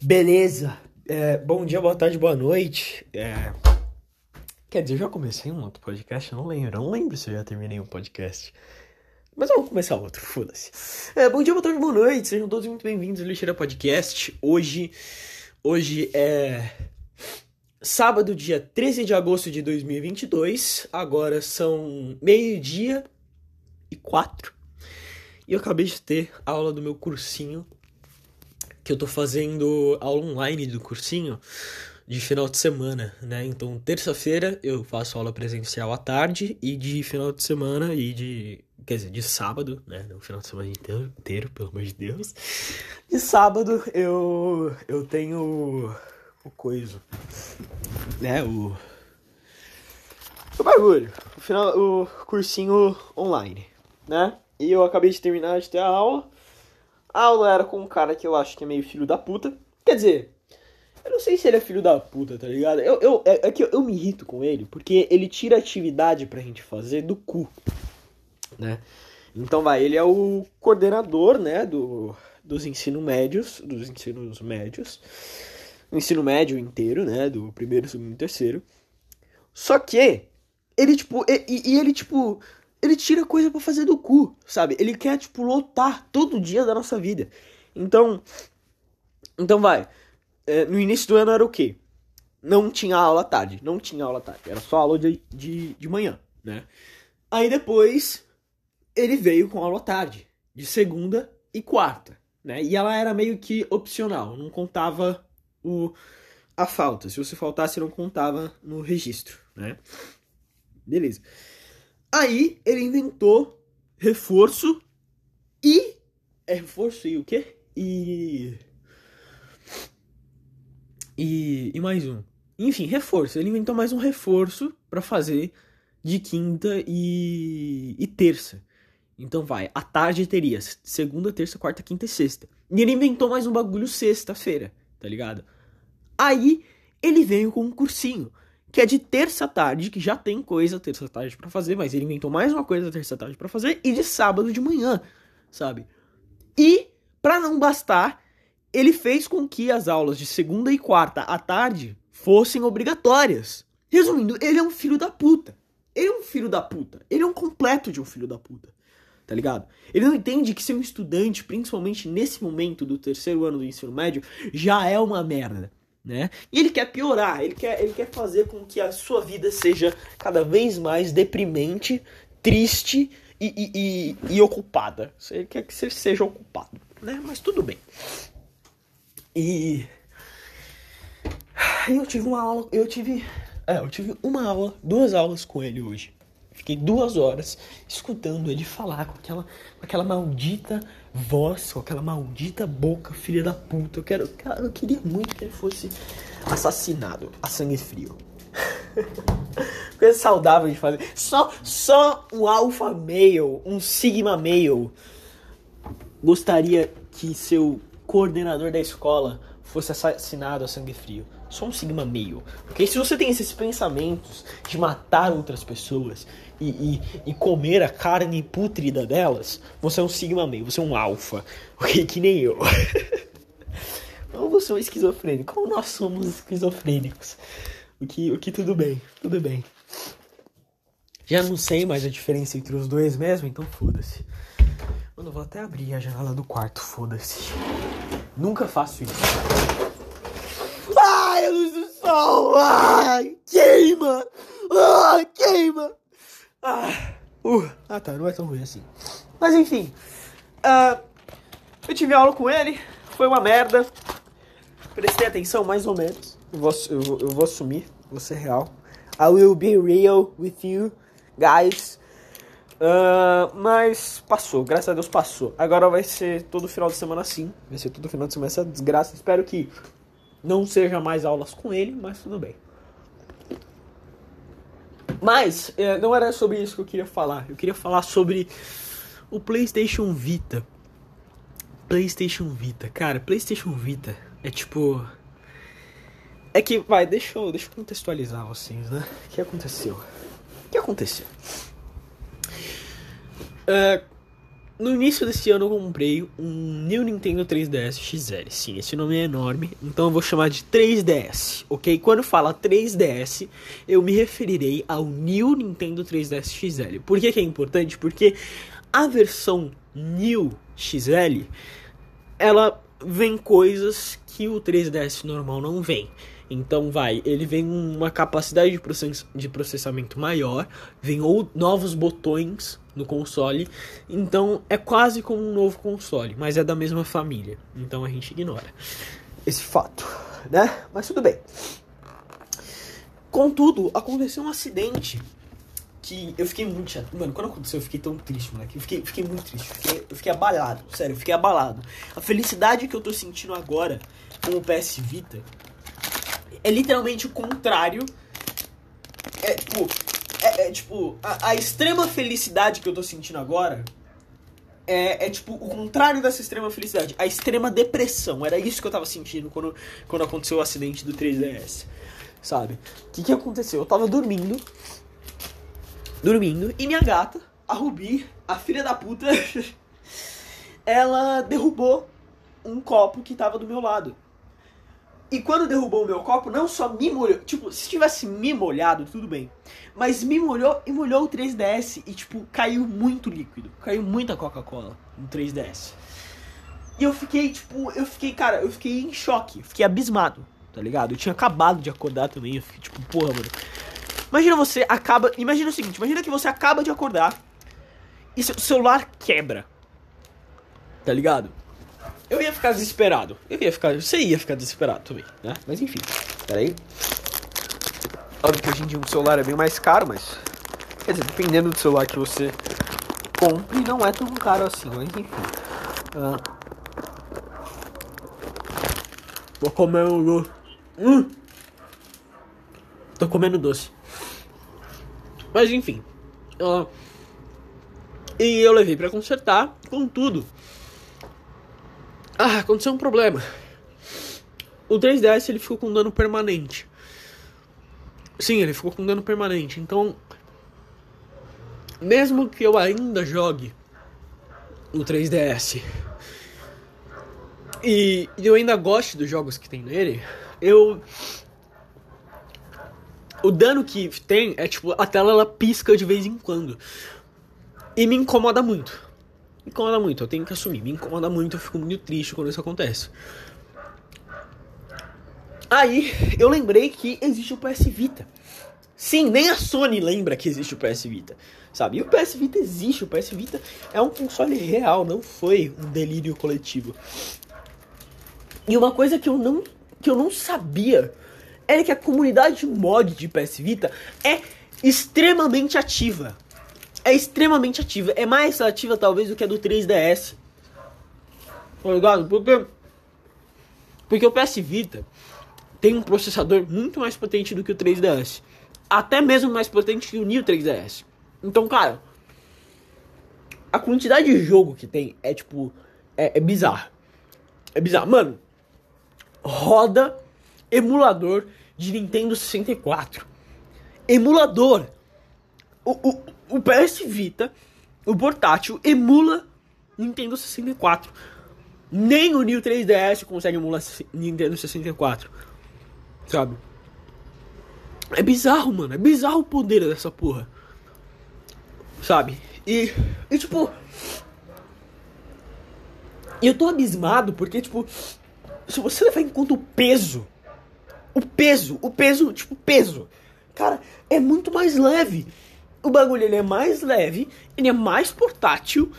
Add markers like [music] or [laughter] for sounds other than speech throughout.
Beleza. É, bom dia, boa tarde, boa noite. É, Quer dizer, eu já comecei um outro podcast, eu não lembro. Eu não lembro se eu já terminei um podcast. Mas vou começar outro, foda-se. É, bom dia, boa tarde, boa noite. Sejam todos muito bem-vindos ao Lixeira Podcast. Hoje, hoje é sábado, dia 13 de agosto de 2022. Agora são meio-dia e quatro. E eu acabei de ter aula do meu cursinho que eu tô fazendo aula online do cursinho de final de semana, né? Então, terça-feira eu faço aula presencial à tarde e de final de semana e de. Quer dizer, de sábado, né? No final de semana inteiro, inteiro pelo amor de Deus. De sábado eu, eu tenho o coisa, né? O. O bagulho. O, final, o cursinho online, né? E eu acabei de terminar de ter a aula. A aula era com um cara que eu acho que é meio filho da puta. Quer dizer, eu não sei se ele é filho da puta, tá ligado? Eu, eu, é, é que eu, eu, me irrito com ele, porque ele tira atividade pra gente fazer do cu, né? Então vai, ele é o coordenador, né, do, dos ensino médios, dos ensinos médios, o ensino médio inteiro, né, do primeiro, segundo e terceiro. Só que, ele, tipo, e, e ele, tipo, ele tira coisa para fazer do cu, sabe? Ele quer, tipo, lotar todo dia da nossa vida. Então. Então vai. É, no início do ano era o quê? Não tinha aula tarde. Não tinha aula tarde. Era só aula de, de, de manhã, né? Aí depois ele veio com aula tarde. De segunda e quarta, né? E ela era meio que opcional. Não contava o, a falta. Se você faltasse, não contava no registro, né? Beleza. Aí ele inventou reforço e. É reforço e o quê? E. E, e mais um. Enfim, reforço. Ele inventou mais um reforço para fazer de quinta e, e terça. Então vai, à tarde teria segunda, terça, quarta, quinta e sexta. E ele inventou mais um bagulho sexta-feira, tá ligado? Aí ele veio com um cursinho que é de terça tarde, que já tem coisa terça tarde para fazer, mas ele inventou mais uma coisa terça tarde para fazer e de sábado de manhã, sabe? E para não bastar, ele fez com que as aulas de segunda e quarta à tarde fossem obrigatórias. Resumindo, ele é um filho da puta. Ele é um filho da puta. Ele é um completo de um filho da puta. Tá ligado? Ele não entende que ser um estudante, principalmente nesse momento do terceiro ano do ensino médio, já é uma merda né? E ele quer piorar, ele quer, ele quer fazer com que a sua vida seja cada vez mais deprimente, triste e, e, e, e ocupada. Ele quer que você seja ocupado, né? Mas tudo bem. E eu tive uma aula, eu tive, é, eu tive uma aula, duas aulas com ele hoje. Fiquei duas horas escutando ele falar com aquela, com aquela maldita voz, com aquela maldita boca, filha da puta. Eu, quero, cara, eu queria muito que ele fosse assassinado a sangue frio. [laughs] Coisa saudável de fazer. Só, só um alpha male, um sigma male gostaria que seu coordenador da escola fosse assassinado a sangue frio. Só um sigma meio. Porque se você tem esses pensamentos de matar outras pessoas e, e, e, comer a carne pútrida delas, você é um sigma meio, você é um alfa. Ok? [laughs] Que nem eu. [laughs] Ou você é um esquizofrênico. Como nós somos esquizofrênicos. O que, o que tudo bem, tudo bem. Já não sei mais a diferença entre os dois mesmo, então foda-se. Mano, eu vou até abrir a janela do quarto, foda-se. Nunca faço isso. Ai, luz do sol! Ai, queima! Ai, queima! Ah, uh, ah tá, não é tão ruim assim. Mas enfim, uh, eu tive aula com ele, foi uma merda. Prestei atenção mais ou menos. Eu vou, eu, eu vou assumir, vou ser real. I will be real with you, guys. Uh, mas passou, graças a Deus passou. Agora vai ser todo final de semana assim. Vai ser todo final de semana essa desgraça. Espero que não seja mais aulas com ele, mas tudo bem. Mas é, não era sobre isso que eu queria falar. Eu queria falar sobre o PlayStation Vita. PlayStation Vita, cara, PlayStation Vita é tipo. É que, vai, deixa eu, deixa eu contextualizar vocês, né? O que aconteceu? O que aconteceu? Uh, no início desse ano eu comprei um New Nintendo 3DS XL. Sim, esse nome é enorme, então eu vou chamar de 3DS, ok? Quando fala 3DS, eu me referirei ao New Nintendo 3DS XL. Por que, que é importante? Porque a versão New XL, ela vem coisas que o 3DS normal não vem. Então vai, ele vem uma capacidade de, process de processamento maior, vem novos botões no console, então é quase como um novo console, mas é da mesma família. Então a gente ignora esse fato, né? Mas tudo bem. Contudo, aconteceu um acidente que eu fiquei muito chato. Mano, quando aconteceu, eu fiquei tão triste, moleque. Eu fiquei, fiquei muito triste. Fiquei, eu fiquei abalado. Sério, eu fiquei abalado. A felicidade que eu tô sentindo agora com o PS Vita é literalmente o contrário. É tipo. É, é tipo. A, a, extrema felicidade que eu tô sentindo agora. É, é tipo o contrário dessa extrema felicidade. A extrema depressão. Era isso que eu tava sentindo quando, quando aconteceu o acidente do 3DS. Sabe? O que, que aconteceu? Eu tava dormindo. Dormindo. E minha gata, a Rubi, a filha da puta. [laughs] ela derrubou um copo que tava do meu lado. E quando derrubou o meu copo, não só me molhou. Tipo, se tivesse me molhado, tudo bem. Mas me molhou e molhou o 3DS. E, tipo, caiu muito líquido. Caiu muita Coca-Cola no 3DS. E eu fiquei, tipo, eu fiquei, cara, eu fiquei em choque. Fiquei abismado, tá ligado? Eu tinha acabado de acordar também. Eu fiquei, tipo, porra, mano. Imagina você acaba. Imagina o seguinte: imagina que você acaba de acordar e seu celular quebra. Tá ligado? Eu ia ficar desesperado. Eu ia ficar. Você ia ficar desesperado também, né? Mas enfim. Pera aí. Óbvio que hoje em dia um celular é bem mais caro, mas. Quer dizer, dependendo do celular que você compre, não é tão caro assim, mas enfim. Ah. Vou comer um doce. Hum. Tô comendo doce. Mas enfim. E eu levei para consertar, contudo. Ah, aconteceu um problema. O 3DS ele ficou com dano permanente. Sim, ele ficou com dano permanente. Então, mesmo que eu ainda jogue o 3DS e eu ainda goste dos jogos que tem nele, eu o dano que tem é tipo a tela ela pisca de vez em quando e me incomoda muito me incomoda muito, eu tenho que assumir, me incomoda muito, eu fico muito triste quando isso acontece. Aí eu lembrei que existe o PS Vita. Sim, nem a Sony lembra que existe o PS Vita, sabe? E o PS Vita existe, o PS Vita é um console real, não foi um delírio coletivo. E uma coisa que eu não que eu não sabia era que a comunidade mod de PS Vita é extremamente ativa é extremamente ativa. É mais ativa, talvez, do que a do 3DS. Tá ligado? Porque. Porque o PS Vita tem um processador muito mais potente do que o 3DS. Até mesmo mais potente que o New 3DS. Então, cara. A quantidade de jogo que tem é tipo. É, é bizarro. É bizarro. Mano. Roda emulador de Nintendo 64. Emulador. O, o, o PS Vita, o portátil, emula Nintendo 64. Nem o New 3DS consegue emular Nintendo 64. Sabe? É bizarro, mano. É bizarro o poder dessa porra. Sabe? E, e tipo. Eu tô abismado porque, tipo. Se você levar em conta o peso. O peso, o peso, tipo, peso. Cara, é muito mais leve o bagulho ele é mais leve, ele é mais portátil,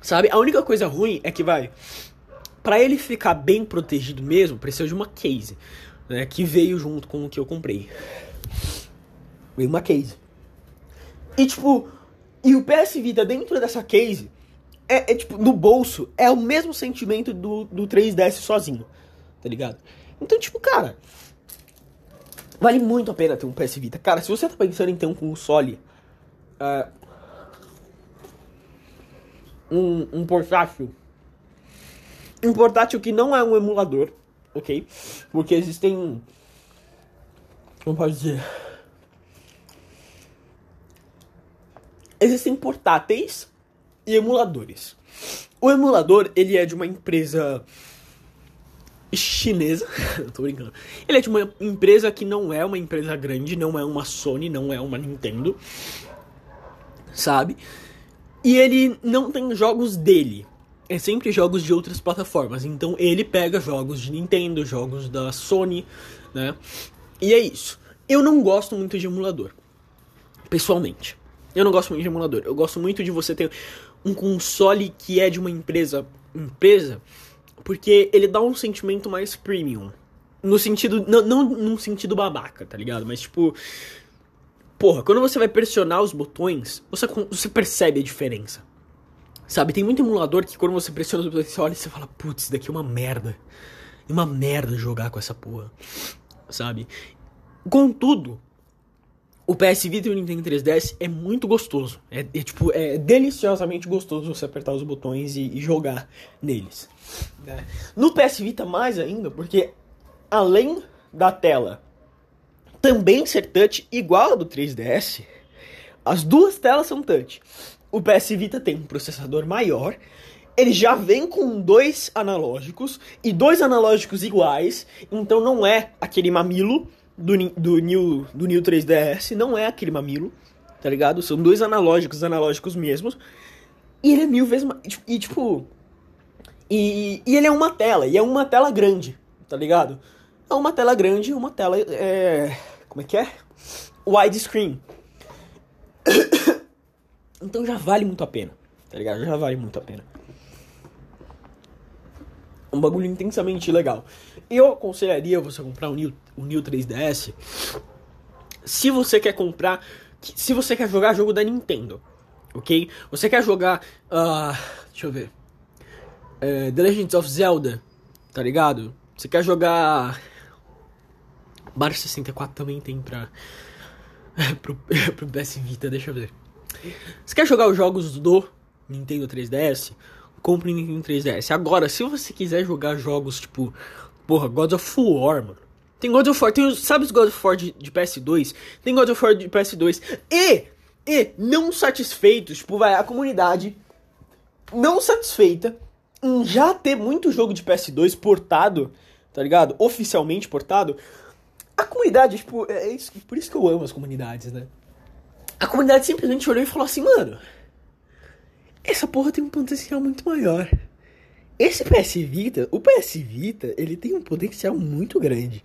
sabe? A única coisa ruim é que vai para ele ficar bem protegido mesmo, precisa de uma case, né, que veio junto com o que eu comprei. Veio uma case. E tipo, e o PS Vita dentro dessa case é, é, tipo no bolso, é o mesmo sentimento do, do 3DS sozinho, tá ligado? Então, tipo, cara, Vale muito a pena ter um PS Vita. Cara, se você tá pensando em ter um console. Uh, um, um portátil. Um portátil que não é um emulador, ok? Porque existem. Como pode dizer? Existem portáteis e emuladores. O emulador, ele é de uma empresa chinesa, [laughs] tô brincando. Ele é de uma empresa que não é uma empresa grande, não é uma Sony, não é uma Nintendo, sabe? E ele não tem jogos dele. É sempre jogos de outras plataformas. Então ele pega jogos de Nintendo, jogos da Sony, né? E é isso. Eu não gosto muito de emulador. Pessoalmente. Eu não gosto muito de emulador. Eu gosto muito de você ter um console que é de uma empresa. Empresa porque ele dá um sentimento mais premium. No sentido. Não, não num sentido babaca, tá ligado? Mas tipo. Porra, quando você vai pressionar os botões, você, você percebe a diferença. Sabe, tem muito emulador que quando você pressiona os botões, você olha e você fala, putz, isso daqui é uma merda. É uma merda jogar com essa porra. Sabe? Contudo, o PS Vita e o Nintendo 3DS é muito gostoso. É, é tipo, é deliciosamente gostoso você apertar os botões e, e jogar neles. Né? No PS Vita mais ainda, porque além da tela também ser touch igual a do 3DS, as duas telas são touch. O PS Vita tem um processador maior, ele já vem com dois analógicos e dois analógicos iguais, então não é aquele mamilo do, do, New, do New 3DS não é aquele mamilo, tá ligado? São dois analógicos, analógicos mesmos. E ele é mil vezes mais. E tipo. E, e ele é uma tela, e é uma tela grande, tá ligado? É uma tela grande, uma tela. É, como é que é? Widescreen. [coughs] então já vale muito a pena, tá ligado? Já vale muito a pena. Um bagulho intensamente legal. Eu aconselharia você comprar o New, o New 3DS se você quer comprar. Se você quer jogar jogo da Nintendo, ok? Você quer jogar. Uh, deixa eu ver. Uh, The Legends of Zelda, tá ligado? Você quer jogar. Mario 64 também tem pra. [laughs] pro, [laughs] pro PS Vita, deixa eu ver. Você quer jogar os jogos do Nintendo 3DS? Compre o Nintendo 3DS. Agora, se você quiser jogar jogos tipo Porra, God of War, mano. Tem God of War, tem, sabe os God of War de, de PS2? Tem God of War de PS2. E, e, não satisfeitos, tipo, vai, a comunidade não satisfeita em já ter muito jogo de PS2 portado, tá ligado? Oficialmente portado. A comunidade, tipo, é isso, por isso que eu amo as comunidades, né? A comunidade simplesmente olhou e falou assim, mano, essa porra tem um potencial muito maior. Esse PS Vita, o PS Vita, ele tem um potencial muito grande.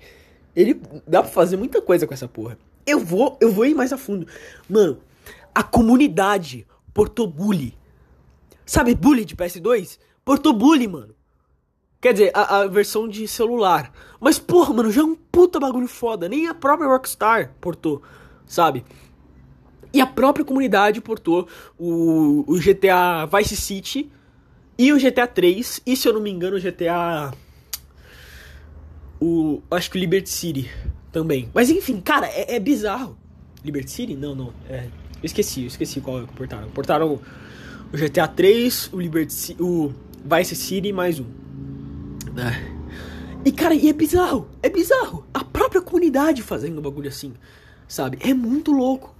Ele dá pra fazer muita coisa com essa porra. Eu vou, eu vou ir mais a fundo. Mano, a comunidade portou bully. Sabe bully de PS2? Portou bully, mano. Quer dizer, a, a, versão de celular. Mas, porra, mano, já é um puta bagulho foda. Nem a própria Rockstar portou, sabe? E a própria comunidade portou o, o GTA Vice City e o GTA 3, e se eu não me engano, o GTA. O. Acho que o Liberty City também. Mas enfim, cara, é, é bizarro. Liberty City? Não, não. É, eu esqueci, eu esqueci qual é que portaram. Portaram o GTA 3, o Liberty o Vice City mais um. É. E cara, e é bizarro, é bizarro. A própria comunidade fazendo um bagulho assim, sabe? É muito louco,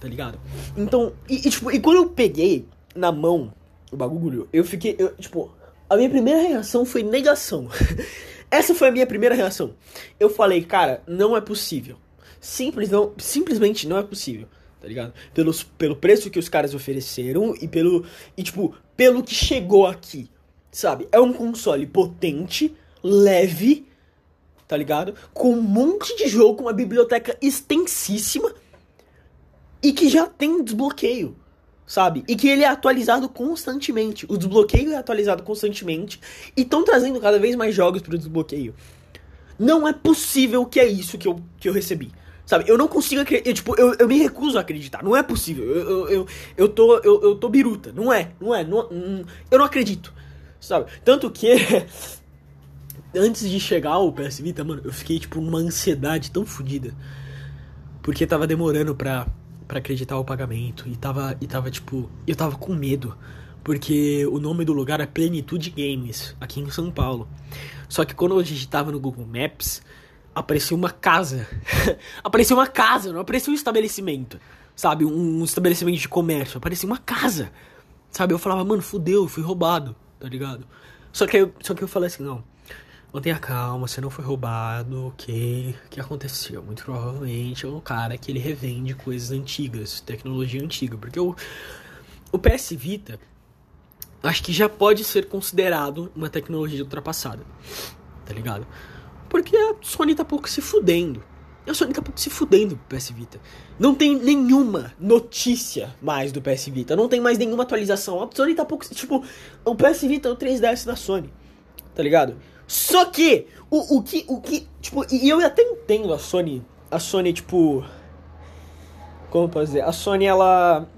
tá ligado? Então, e, e, tipo, e quando eu peguei na mão o bagulho, eu fiquei, eu, tipo, a minha primeira reação foi negação. [laughs] Essa foi a minha primeira reação. Eu falei, cara, não é possível. Simples, não, simplesmente não é possível, tá ligado? Pelos, pelo preço que os caras ofereceram e pelo, e tipo, pelo que chegou aqui, sabe? É um console potente, leve, tá ligado? Com um monte de jogo, uma biblioteca extensíssima e que já tem desbloqueio sabe? E que ele é atualizado constantemente. O desbloqueio é atualizado constantemente. E estão trazendo cada vez mais jogos pro desbloqueio. Não é possível que é isso que eu, que eu recebi. Sabe, eu não consigo acreditar. Tipo, eu, eu me recuso a acreditar. Não é possível. Eu, eu, eu, eu, tô, eu, eu tô biruta. Não é, não é. Não, hum, eu não acredito. Sabe? Tanto que. [laughs] antes de chegar o PS Vita, mano, eu fiquei, tipo, numa ansiedade tão fodida. Porque tava demorando pra, para acreditar o pagamento. E tava, e tava tipo. Eu tava com medo. Porque o nome do lugar é Plenitude Games, aqui em São Paulo. Só que quando eu digitava no Google Maps, apareceu uma casa. [laughs] apareceu uma casa, não apareceu um estabelecimento. Sabe? Um, um estabelecimento de comércio. Apareceu uma casa. Sabe? Eu falava, mano, fudeu, eu fui roubado, tá ligado? Só que, eu, só que eu falei assim, não. Mantenha calma, você não foi roubado, ok? O que aconteceu? Muito provavelmente é um cara que ele revende coisas antigas, tecnologia antiga. Porque o, o PS Vita, acho que já pode ser considerado uma tecnologia ultrapassada, tá ligado? Porque a Sony tá pouco se fudendo. A Sony tá pouco se fudendo pro PS Vita. Não tem nenhuma notícia mais do PS Vita. Não tem mais nenhuma atualização. A Sony tá pouco. Tipo, o PS Vita é o 3DS da Sony. Tá ligado? Só que, o, o que, o que, tipo, e eu até entendo a Sony, a Sony, tipo, como posso dizer, a Sony, ela,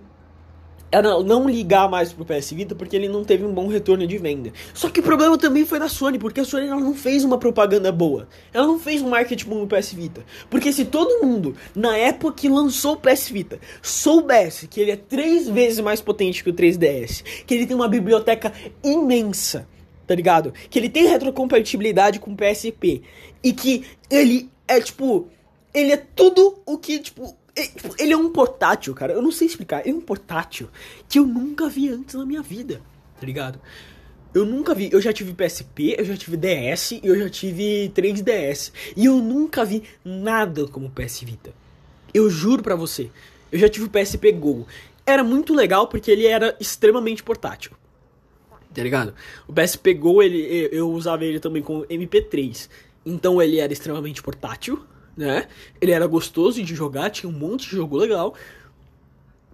ela não ligar mais pro PS Vita porque ele não teve um bom retorno de venda. Só que o problema também foi da Sony, porque a Sony ela não fez uma propaganda boa. Ela não fez um marketing bom no PS Vita. Porque se todo mundo, na época que lançou o PS Vita, soubesse que ele é três vezes mais potente que o 3DS, que ele tem uma biblioteca imensa, tá ligado? Que ele tem retrocompatibilidade com PSP. E que ele é, tipo. Ele é tudo o que, tipo. Ele é um portátil, cara. Eu não sei explicar. Ele é um portátil que eu nunca vi antes na minha vida, tá ligado? Eu nunca vi. Eu já tive PSP, eu já tive DS e eu já tive 3DS. E eu nunca vi nada como PS Vita. Eu juro pra você. Eu já tive o PSP Go. Era muito legal porque ele era extremamente portátil tá ligado? O PSP Go, ele, eu usava ele também com MP3. Então ele era extremamente portátil, né? Ele era gostoso de jogar, tinha um monte de jogo legal.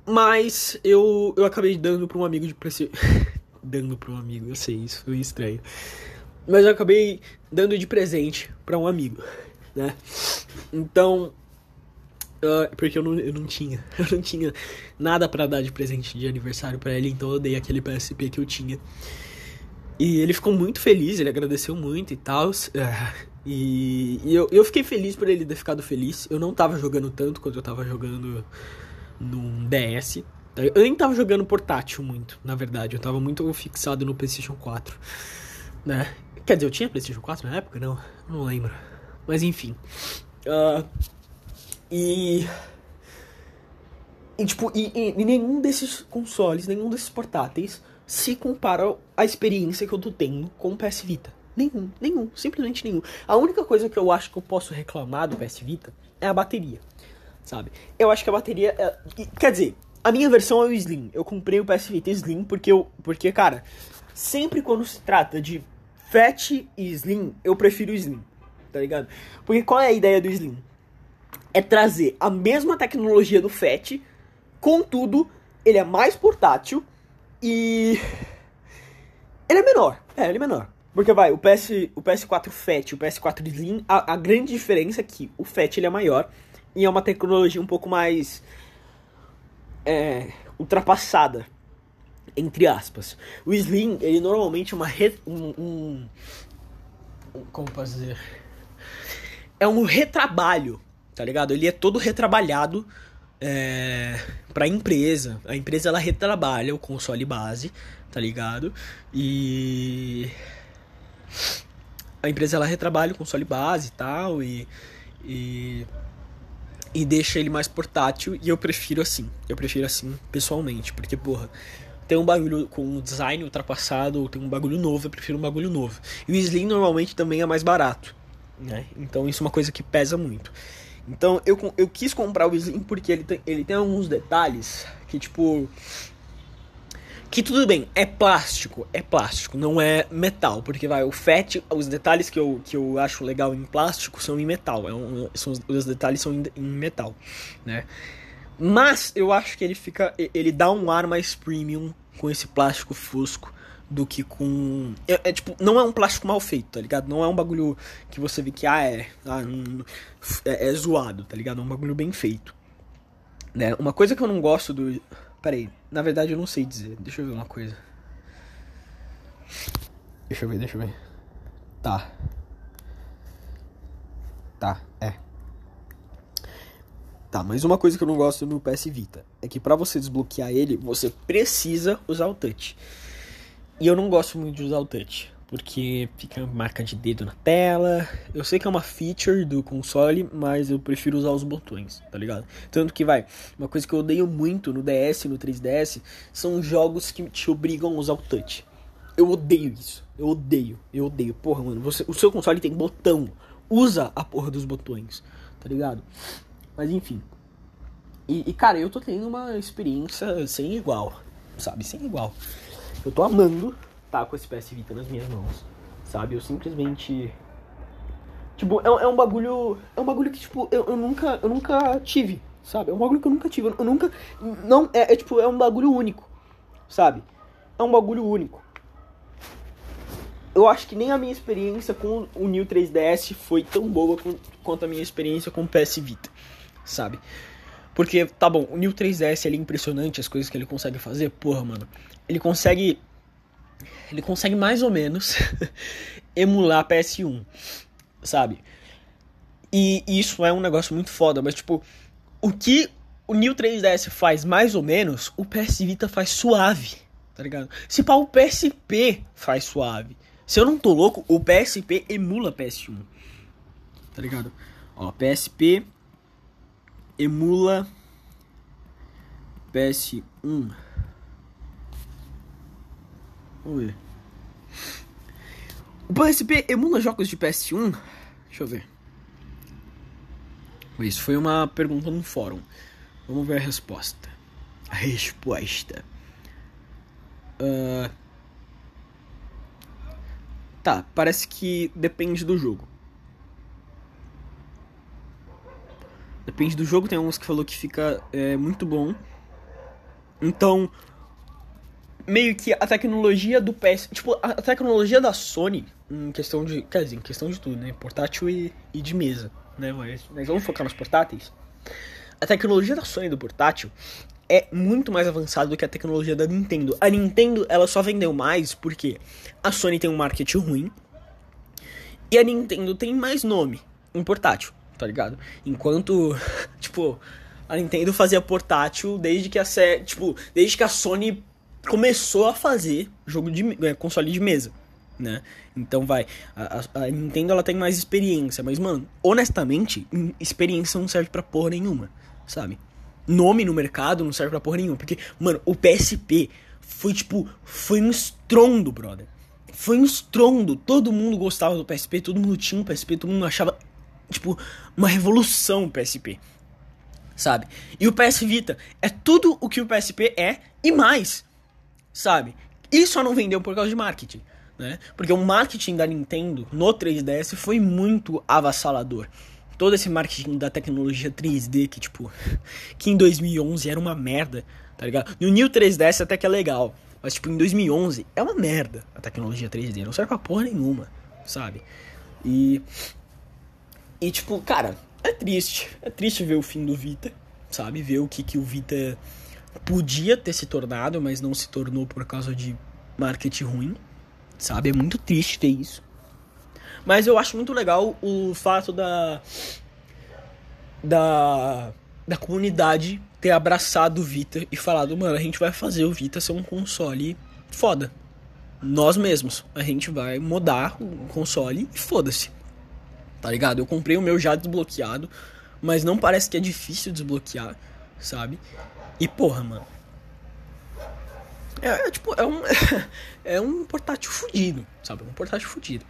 Mas eu, eu acabei dando pra um amigo de presente. [laughs] dando pra um amigo, eu sei, isso foi estranho. Mas eu acabei dando de presente pra um amigo, né? Então, Uh, porque eu não, eu não tinha. [laughs] Eu não tinha nada para dar de presente de aniversário para ele, então eu dei aquele PSP que eu tinha. E ele ficou muito feliz, ele agradeceu muito e tal. Uh, e, e eu, eu fiquei feliz por ele ter ficado feliz. Eu não tava jogando tanto quanto eu tava jogando num DS. Eu nem tava jogando portátil muito, na verdade. Eu tava muito fixado no PlayStation 4. Né? Quer dizer, eu tinha PlayStation 4 na época? Não, não lembro. Mas enfim. Uh, e. E, tipo, e, e, e, nenhum desses consoles, nenhum desses portáteis se compara à experiência que eu tô tendo com o PS Vita. Nenhum, nenhum, simplesmente nenhum. A única coisa que eu acho que eu posso reclamar do PS Vita é a bateria, sabe? Eu acho que a bateria. É... Quer dizer, a minha versão é o Slim. Eu comprei o PS Vita Slim porque eu. Porque, cara, sempre quando se trata de Fat e Slim, eu prefiro o Slim, tá ligado? Porque qual é a ideia do Slim? É trazer a mesma tecnologia do FAT, contudo, ele é mais portátil e ele é menor. É, ele é menor. Porque vai, o, PS, o PS4 Fat e o PS4 Slim, a, a, grande diferença é que o Fat ele é maior e é uma tecnologia um pouco mais é, ultrapassada, entre aspas. O Slim, ele normalmente é uma re, um, um, como posso dizer? É um retrabalho tá ligado? Ele é todo retrabalhado é, pra empresa. A empresa ela retrabalha o console base, tá ligado? E. A empresa ela retrabalha o console base e tal, e, e. E deixa ele mais portátil, e eu prefiro assim. Eu prefiro assim, pessoalmente, porque, porra tem um bagulho com um design ultrapassado ou tem um bagulho novo, eu prefiro um bagulho novo. E o Slim normalmente também é mais barato, né? Então isso é uma coisa que pesa muito. Então eu, eu quis comprar o Slim porque ele tem, ele tem alguns detalhes que, tipo. Que tudo bem, é plástico, é plástico, não é metal. Porque vai, o FAT, os detalhes que eu, que eu acho legal em plástico são em metal. É um, são, os detalhes são em, em metal, né? Mas eu acho que ele fica. Ele dá um ar mais premium com esse plástico fusco do que com. É, é, tipo, não é um plástico mal feito, tá ligado? Não é um bagulho que você vê que ah, é, ah, é, é zoado, tá ligado? É um bagulho bem feito. Né? Uma coisa que eu não gosto do. Peraí, na verdade eu não sei dizer. Deixa eu ver uma coisa. Deixa eu ver, deixa eu ver. Tá. Tá, é. Tá, mas uma coisa que eu não gosto no PS Vita é que para você desbloquear ele, você precisa usar o touch. E eu não gosto muito de usar o touch. porque fica marca de dedo na tela. Eu sei que é uma feature do console, mas eu prefiro usar os botões, tá ligado? Tanto que vai, uma coisa que eu odeio muito no DS, no 3DS, são jogos que te obrigam a usar o touch. Eu odeio isso. Eu odeio, eu odeio. Porra, mano, você, o seu console tem botão. Usa a porra dos botões, tá ligado? Mas enfim. E, e cara, eu tô tendo uma experiência sem igual, sabe? Sem igual. Eu tô amando tá com esse PS Vita nas minhas mãos, sabe? Eu simplesmente. Tipo, é, é um bagulho. É um bagulho que, tipo, eu, eu, nunca, eu nunca tive, sabe? É um bagulho que eu nunca tive. Eu, eu nunca. Não, é, é tipo, é um bagulho único, sabe? É um bagulho único. Eu acho que nem a minha experiência com o New 3DS foi tão boa quanto a minha experiência com o PS Vita, sabe? Porque, tá bom, o New 3DS ele é impressionante, as coisas que ele consegue fazer, porra, mano. Ele consegue ele consegue mais ou menos [laughs] emular PS1, sabe? E isso é um negócio muito foda, mas tipo, o que o New 3DS faz mais ou menos, o PS Vita faz suave, tá ligado? Se pá, o PSP faz suave. Se eu não tô louco, o PSP emula PS1. Tá ligado? Ó, PSP emula PS1. Vamos ver. O PSP emula jogos de PS1? Deixa eu ver. Isso foi uma pergunta no fórum. Vamos ver a resposta. A resposta. Uh... Tá, parece que depende do jogo. Depende do jogo, tem uns que falou que fica é, muito bom. Então, meio que a tecnologia do PS. Tipo, a tecnologia da Sony, em questão de. Quer dizer, em questão de tudo, né? Portátil e, e de mesa, né? Mas, mas vamos focar nos portáteis. A tecnologia da Sony do portátil é muito mais avançada do que a tecnologia da Nintendo. A Nintendo, ela só vendeu mais porque a Sony tem um marketing ruim e a Nintendo tem mais nome em portátil, tá ligado? Enquanto, [laughs] tipo, a Nintendo fazia portátil desde que a tipo, desde que a Sony começou a fazer jogo de é, console de mesa, né? Então vai, a, a, Nintendo ela tem mais experiência, mas mano, honestamente, experiência não serve para porra nenhuma, sabe? Nome no mercado não serve pra porra nenhuma, porque mano, o PSP foi tipo, foi um estrondo, brother. Foi um estrondo, todo mundo gostava do PSP, todo mundo tinha um PSP, todo mundo achava tipo uma revolução o PSP. Sabe? E o PS Vita é tudo o que o PSP é e mais sabe? E só não vendeu por causa de marketing, né? Porque o marketing da Nintendo no 3DS foi muito avassalador. Todo esse marketing da tecnologia 3D que, tipo, [laughs] que em 2011 era uma merda, tá ligado? No New 3DS até que é legal, mas, tipo, em 2011 é uma merda a tecnologia 3D, não serve pra porra nenhuma, sabe? E. E, tipo, cara, é triste. É triste ver o fim do Vita, sabe? Ver o que, que o Vita podia ter se tornado, mas não se tornou por causa de marketing ruim, sabe? É muito triste ter isso. Mas eu acho muito legal o fato da da da comunidade ter abraçado o Vita e falado, mano, a gente vai fazer o Vita ser um console foda. Nós mesmos, a gente vai modar o console e foda-se. Tá ligado? Eu comprei o meu já desbloqueado, mas não parece que é difícil desbloquear, sabe? E porra, mano. É, é tipo, é um, [laughs] é um portátil fudido, sabe? Um portátil fudido.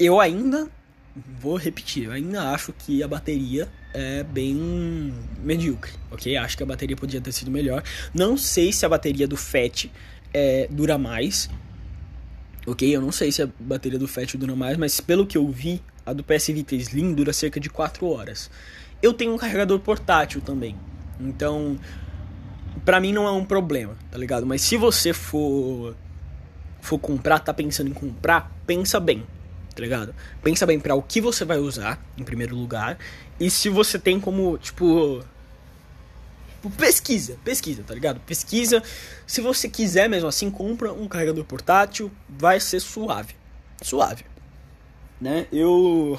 Eu ainda, vou repetir, eu ainda acho que a bateria é bem medíocre, ok? Acho que a bateria podia ter sido melhor. Não sei se a bateria do FAT é, dura mais, ok? Eu não sei se a bateria do FAT dura mais, mas pelo que eu vi, a do PS Vita Slim dura cerca de 4 horas. Eu tenho um carregador portátil também, então pra mim não é um problema, tá ligado? Mas se você for for comprar, tá pensando em comprar, pensa bem, tá ligado? Pensa bem para o que você vai usar, em primeiro lugar, e se você tem como, tipo, tipo, pesquisa, pesquisa, tá ligado? Pesquisa, se você quiser mesmo assim, compra um carregador portátil, vai ser suave, suave, né? Eu,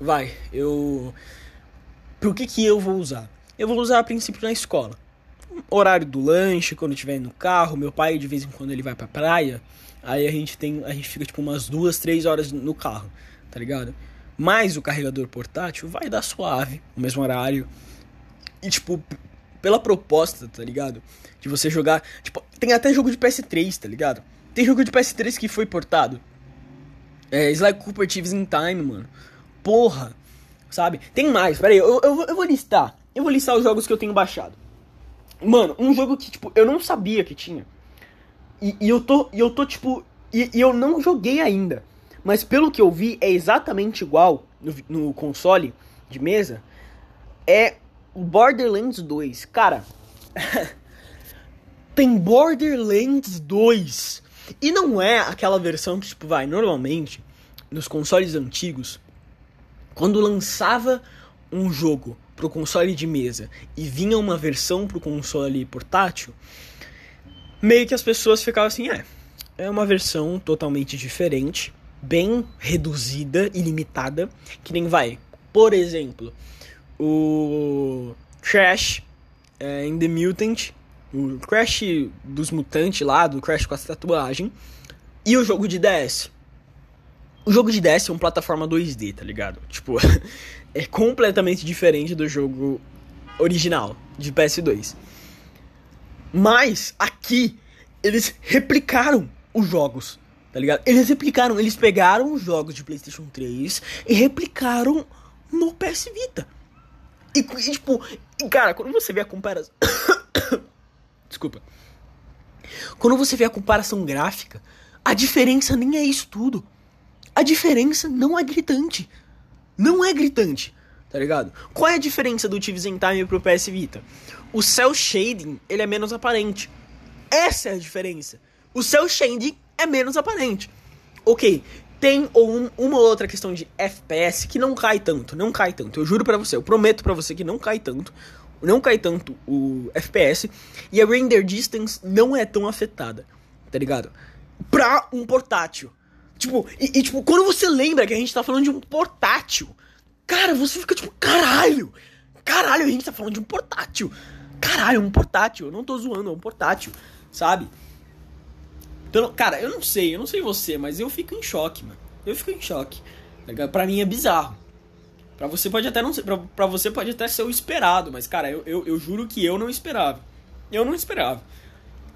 vai, eu, pro que que eu vou usar? Eu vou usar a princípio na escola, horário do lanche, quando estiver no carro, meu pai de vez em quando ele vai pra praia, Aí a gente tem. A gente fica tipo umas duas, três horas no carro, tá ligado? Mas o carregador portátil vai dar suave, o mesmo horário. E tipo, pela proposta, tá ligado? De você jogar. Tipo, tem até jogo de PS3, tá ligado? Tem jogo de PS3 que foi portado. É, Sly Cooper Thieves in Time, mano. Porra. Sabe? Tem mais, peraí, eu, eu, eu vou listar. Eu vou listar os jogos que eu tenho baixado. Mano, um jogo que, tipo, eu não sabia que tinha. E, e eu tô, e eu tô, tipo. E, e, eu não joguei ainda. Mas pelo que eu vi, é exatamente igual no, no console de mesa. É o Borderlands 2. Cara. [laughs] tem Borderlands 2. E não é aquela versão que, tipo, vai, normalmente, nos consoles antigos, quando lançava um jogo pro console de mesa e vinha uma versão pro console portátil, meio que as pessoas ficavam assim, é, é uma versão totalmente diferente, bem reduzida e limitada, que nem vai, por exemplo, o Crash é, in the Mutant, o Crash dos mutantes lá, do Crash com a tatuagem, e o jogo de DS. O jogo de DS é uma plataforma 2D, tá ligado? Tipo, [laughs] é completamente diferente do jogo original de PS2. Mas aqui eles replicaram os jogos, tá ligado? Eles replicaram, eles pegaram os jogos de PlayStation 3 e replicaram no PS Vita. E, e tipo, cara, quando você vê a comparação. [coughs] Desculpa. Quando você vê a comparação gráfica, a diferença nem é isso tudo. A diferença não é gritante. Não é gritante, tá ligado? Qual é a diferença do Thieves in Time pro PS Vita? O cel shading, ele é menos aparente. Essa é a diferença. O cel shading é menos aparente. Ok, tem um, uma outra questão de FPS que não cai tanto, não cai tanto. Eu juro para você, eu prometo para você que não cai tanto não cai tanto o FPS e a render distance não é tão afetada, tá ligado? Pra um portátil. Tipo, e, e, tipo, quando você lembra que a gente tá falando de um portátil, cara, você fica tipo, caralho! Caralho, a gente tá falando de um portátil. Caralho, um portátil. Eu não tô zoando, é um portátil, sabe? Então, cara, eu não sei, eu não sei você, mas eu fico em choque, mano. Eu fico em choque. Tá pra mim é bizarro. Pra você pode até não ser. Pra, pra você pode até ser o esperado, mas, cara, eu, eu, eu juro que eu não esperava. Eu não esperava.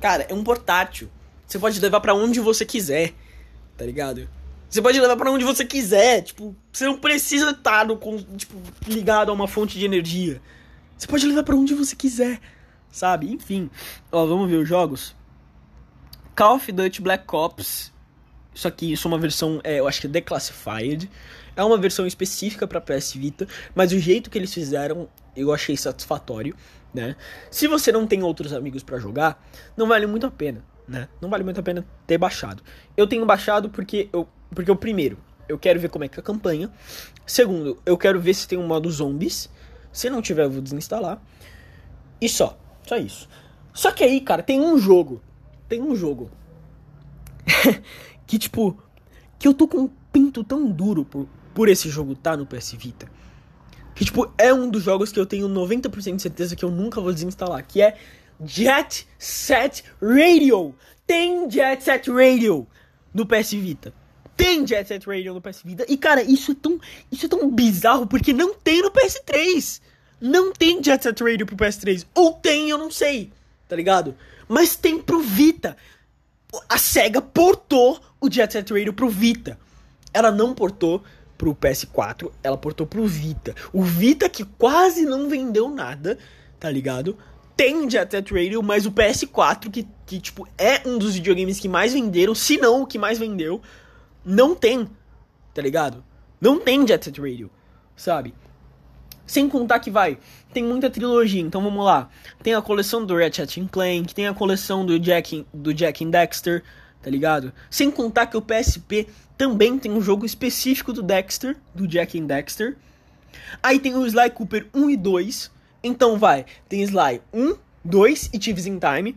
Cara, é um portátil. Você pode levar para onde você quiser. Tá ligado? Você pode levar para onde você quiser. Tipo, você não precisa estar no, tipo, ligado a uma fonte de energia. Você pode levar para onde você quiser. Sabe? Enfim. Ó, vamos ver os jogos. Call of Duty Black Ops. Isso aqui, isso é uma versão, é, eu acho que é Declassified. É uma versão específica para PS Vita, mas o jeito que eles fizeram eu achei satisfatório, né? Se você não tem outros amigos para jogar, não vale muito a pena, né? Não vale muito a pena ter baixado. Eu tenho baixado porque eu porque o primeiro, eu quero ver como é que é a campanha. Segundo, eu quero ver se tem um modo zombies. Se não tiver, eu vou desinstalar. E só, só isso. Só que aí, cara, tem um jogo, tem um jogo [laughs] que tipo que eu tô com um pinto tão duro por, por esse jogo tá no PS Vita. Que, tipo, é um dos jogos que eu tenho 90% de certeza que eu nunca vou desinstalar. Que é Jet Set Radio. Tem Jet Set Radio no PS Vita. Tem Jet Set Radio no PS Vita. E, cara, isso é tão, isso é tão bizarro porque não tem no PS3. Não tem Jet Set Radio pro PS3. Ou tem, eu não sei. Tá ligado? Mas tem pro Vita. A SEGA portou o Jet Set Radio pro Vita. Ela não portou pro PS4, ela portou pro Vita. O Vita que quase não vendeu nada, tá ligado? Tem Jet Set Radio, mas o PS4, que, que tipo, é um dos videogames que mais venderam, se não o que mais vendeu, não tem, tá ligado? Não tem Jet Set Radio, sabe? Sem contar que vai, tem muita trilogia, então vamos lá. Tem a coleção do Ratchet Clank, tem a coleção do Jack, do Jack and Dexter, tá ligado? Sem contar que o PSP também tem um jogo específico do Dexter, do Jack and Dexter. Aí tem o Sly Cooper 1 e 2. Então vai, tem Sly 1, 2 e Thieves in Time.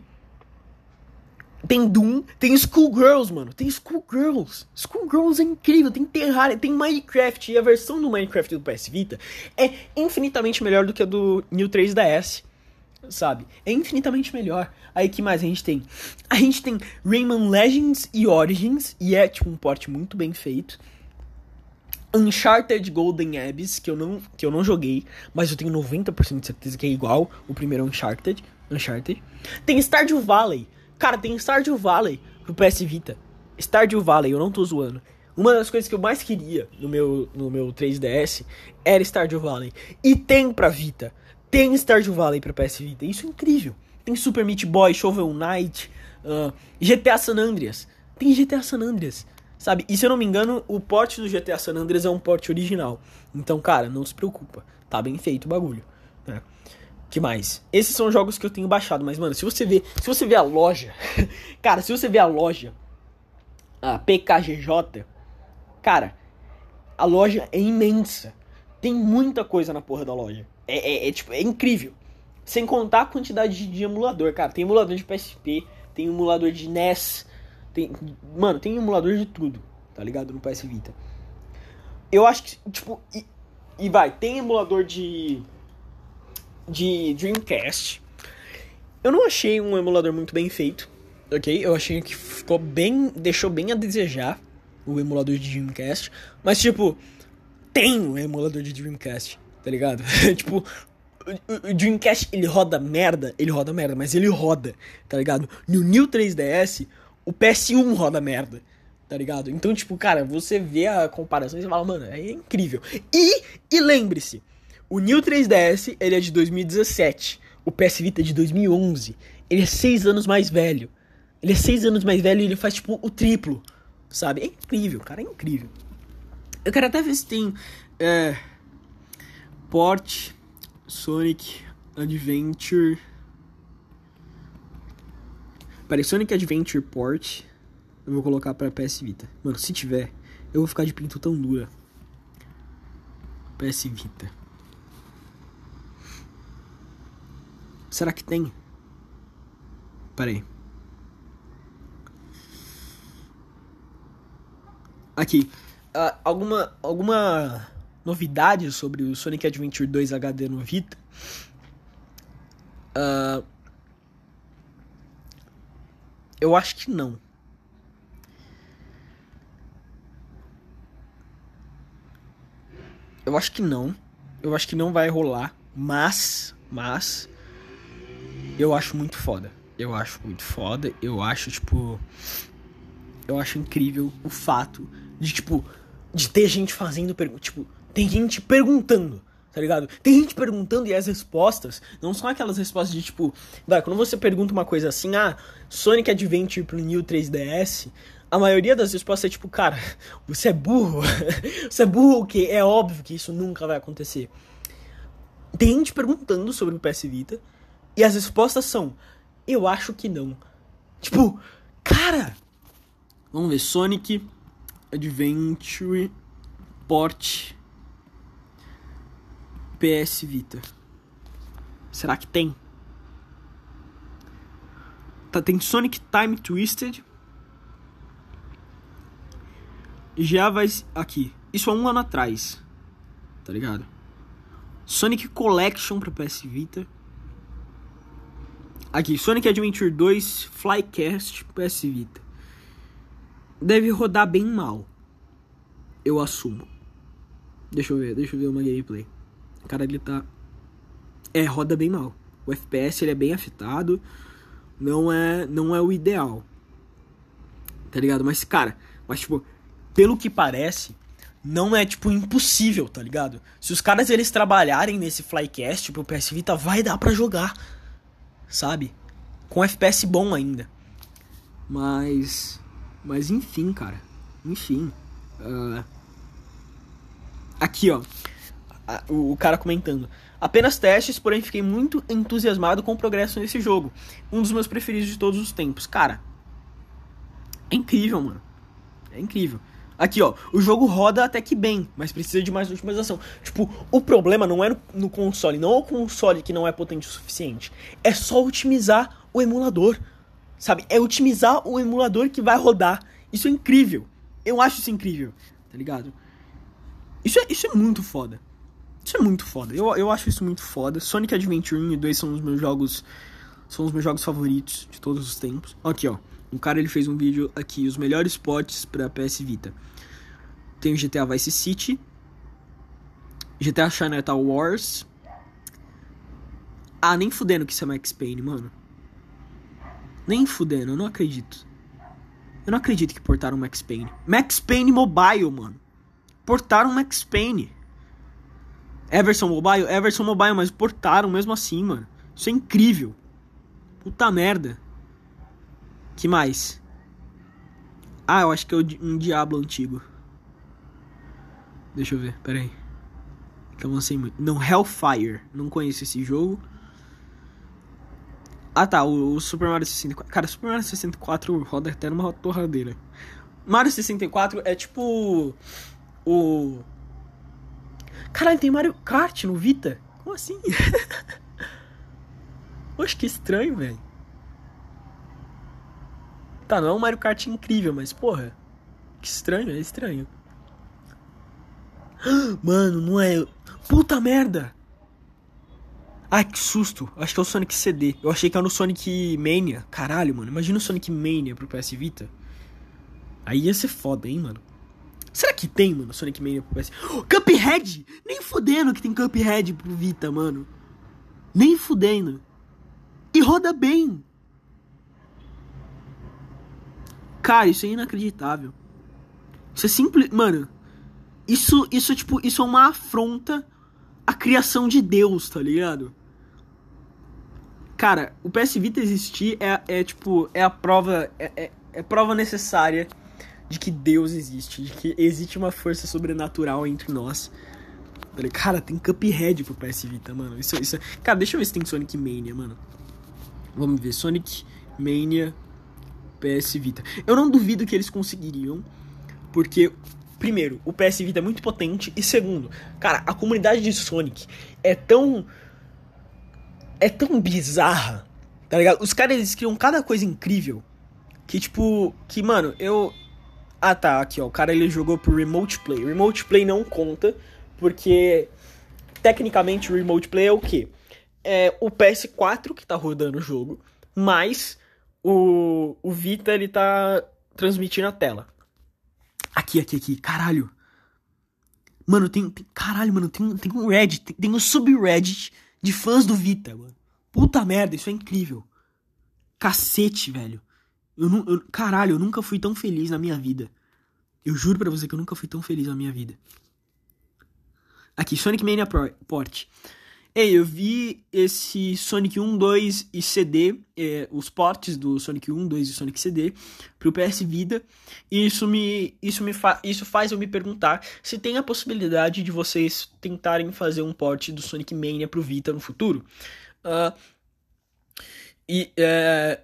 Tem Doom, tem Schoolgirls, mano. Tem Schoolgirls. Schoolgirls é incrível. Tem Terraria, tem Minecraft. E a versão do Minecraft do PS Vita é infinitamente melhor do que a do New 3DS. Sabe? É infinitamente melhor. Aí que mais a gente tem? A gente tem Rayman Legends e Origins, e é tipo um porte muito bem feito. Uncharted Golden Abyss, que eu não, que eu não joguei, mas eu tenho 90% de certeza que é igual o primeiro Uncharted. Uncharted. Tem Stardew Valley. Cara, tem Stardew Valley pro PS Vita. Stardew Valley, eu não tô zoando. Uma das coisas que eu mais queria no meu, no meu 3DS era Stardew Valley. E tem pra Vita. Tem Stardew Valley pra PS Vita. Isso é incrível. Tem Super Meat Boy, Shovel Knight, uh, GTA San Andreas. Tem GTA San Andreas. Sabe? E se eu não me engano, o porte do GTA San Andreas é um porte original. Então, cara, não se preocupa. Tá bem feito o bagulho. Né? que mais? Esses são jogos que eu tenho baixado, mas mano, se você vê, se você vê a loja, [laughs] cara, se você vê a loja, a PKGJ, cara, a loja é imensa. Tem muita coisa na porra da loja. É, é, é, tipo, é incrível. Sem contar a quantidade de, emulador, cara. Tem emulador de PSP, tem emulador de NES, tem, mano, tem emulador de tudo, tá ligado? No PS Vita. Eu acho que, tipo, e, e vai, tem emulador de de Dreamcast. Eu não achei um emulador muito bem feito, ok? Eu achei que ficou bem. deixou bem a desejar o emulador de Dreamcast. Mas, tipo, tem um emulador de Dreamcast, tá ligado? [laughs] tipo, o Dreamcast ele roda merda, ele roda merda, mas ele roda, tá ligado? No New 3DS, o PS1 roda merda, tá ligado? Então, tipo, cara, você vê a comparação e você fala, mano, é incrível. E, e lembre-se, o New 3DS, ele é de 2017. O PS Vita é de 2011. Ele é seis anos mais velho. Ele é seis anos mais velho e ele faz, tipo, o triplo. Sabe? É incrível, cara, é incrível. Eu quero até ver se tem... É, port Sonic Adventure... Peraí, Sonic Adventure Port... Eu vou colocar pra PS Vita. Mano, se tiver, eu vou ficar de pinto tão dura. PS Vita. Será que tem? Peraí. Aqui. Uh, alguma, alguma novidade sobre o Sonic Adventure 2 HD no Vita? Uh, eu acho que não. Eu acho que não. Eu acho que não vai rolar. Mas, mas, eu acho muito foda. Eu acho muito foda. Eu acho, tipo. Eu acho incrível o fato de, tipo, de ter gente fazendo perguntas. Tipo, tem gente perguntando, tá ligado? Tem gente perguntando e as respostas não são aquelas respostas de, tipo, vai, quando você pergunta uma coisa assim, ah, Sonic Adventure pro New 3DS, a maioria das respostas é tipo, cara, [laughs] você é burro. [laughs] você é burro, que é óbvio que isso nunca vai acontecer. Tem gente perguntando sobre o PS Vita e as respostas são: Eu acho que não. Tipo, cara! Vamos ver. Sonic Adventure Port PS Vita. Será que tem? Tá, tem Sonic Time Twisted. Já vai. Aqui. Isso há um ano atrás. Tá ligado? Sonic Collection pra PS Vita. Aqui, Sonic Adventure 2 Flycast PS Vita. Deve rodar bem mal. Eu assumo. Deixa eu ver, deixa eu ver uma gameplay. O cara ele tá. É, roda bem mal. O FPS ele é bem afetado. Não é, não é o ideal. Tá ligado? Mas, cara, mas tipo, pelo que parece, não é tipo impossível, tá ligado? Se os caras eles trabalharem nesse Flycast pro PS Vita, vai dar para jogar sabe? Com FPS bom ainda. Mas. Mas enfim, cara. Enfim. Uh, aqui, ó. O, cara comentando. Apenas testes, porém fiquei muito entusiasmado com o progresso nesse jogo. Um dos meus preferidos de todos os tempos. Cara. É incrível, mano. É incrível. Aqui, ó, o jogo roda até que bem, mas precisa de mais otimização. Tipo, o problema não é no, no, console, não é o console que não é potente o suficiente. É só otimizar o emulador. Sabe? É otimizar o emulador que vai rodar. Isso é incrível. Eu acho isso incrível, tá ligado? Isso é, isso é muito foda. Isso é muito foda. Eu, eu acho isso muito foda. Sonic Adventure 1 e 2 são os meus jogos. São os meus jogos favoritos de todos os tempos. Aqui, ó. Um cara ele fez um vídeo aqui, os melhores potes pra PS Vita. Tem o GTA Vice City. GTA Chinatown Wars. Ah, nem fudendo que isso é Max Payne, mano. Nem fudendo, eu não acredito. Eu não acredito que portaram Max Payne. Max Payne Mobile, mano. Portaram Max Payne. Everson Mobile, Everson Mobile, mas portaram mesmo assim, mano. Isso é incrível. Puta merda. Que mais? Ah, eu acho que é um Diablo antigo. Deixa eu ver, pera aí. Que eu lancei muito. Não, Hellfire. Não conheço esse jogo. Ah tá, o, o, Super Mario 64. Cara, Super Mario 64 roda até numa torradeira. Mario 64 é tipo. O. Caralho, tem Mario Kart no Vita? Como assim? [laughs] Poxa, que estranho, velho. Tá, não é um Mario Kart incrível, mas porra. Que estranho, é estranho. [gasps] Mano, não é. Puta merda! Ai, que susto. Acho que é o Sonic CD. Eu achei que era no Sonic Mania. Caralho, mano. Imagina o Sonic Mania pro PS Vita. Aí ia ser foda, hein, mano. Será que tem, mano, Sonic Mania pro PS... Oh, Cuphead! Nem fudendo que tem Cuphead pro Vita, mano. Nem fudendo. E roda bem. Cara, isso é inacreditável. Isso é simples... Mano, isso, isso, tipo, isso é uma afronta à criação de Deus, tá ligado? Cara, o PS Vita existir é, é tipo, é a prova. É, é, é prova necessária de que Deus existe, de que existe uma força sobrenatural entre nós. Cara, tem Cuphead pro PS Vita, mano. Isso, isso, cara, deixa eu ver se tem Sonic Mania, mano. Vamos ver, Sonic Mania PS Vita. Eu não duvido que eles conseguiriam, porque primeiro, o PS Vita é muito potente e segundo, cara, a comunidade de Sonic é tão é tão bizarra, tá ligado? Os caras eles criam cada coisa incrível que tipo, que mano, eu Ah, tá, aqui ó, o cara ele jogou pro Remote Play. Remote Play não conta porque tecnicamente o Remote Play é o quê? É o PS4 que tá rodando o jogo, mas o, o Vita ele tá transmitindo a tela. Aqui, aqui, aqui, caralho. Mano, tem, tem caralho, mano, tem, tem um Reddit, tem, tem um subreddit de fãs do Vita, mano. Puta merda, isso é incrível. Cacete, velho. Eu, não, eu, caralho, eu nunca fui tão feliz na minha vida. Eu juro pra você que eu nunca fui tão feliz na minha vida. Aqui, Sonic Mania Port. Ei, eu vi esse Sonic 1, 2 e CD, é, os ports do Sonic 1, 2 e Sonic CD pro PS Vida. E isso me, isso me fa isso faz eu me perguntar se tem a possibilidade de vocês tentarem fazer um port do Sonic Mania pro Vita no futuro. Uh, e, é,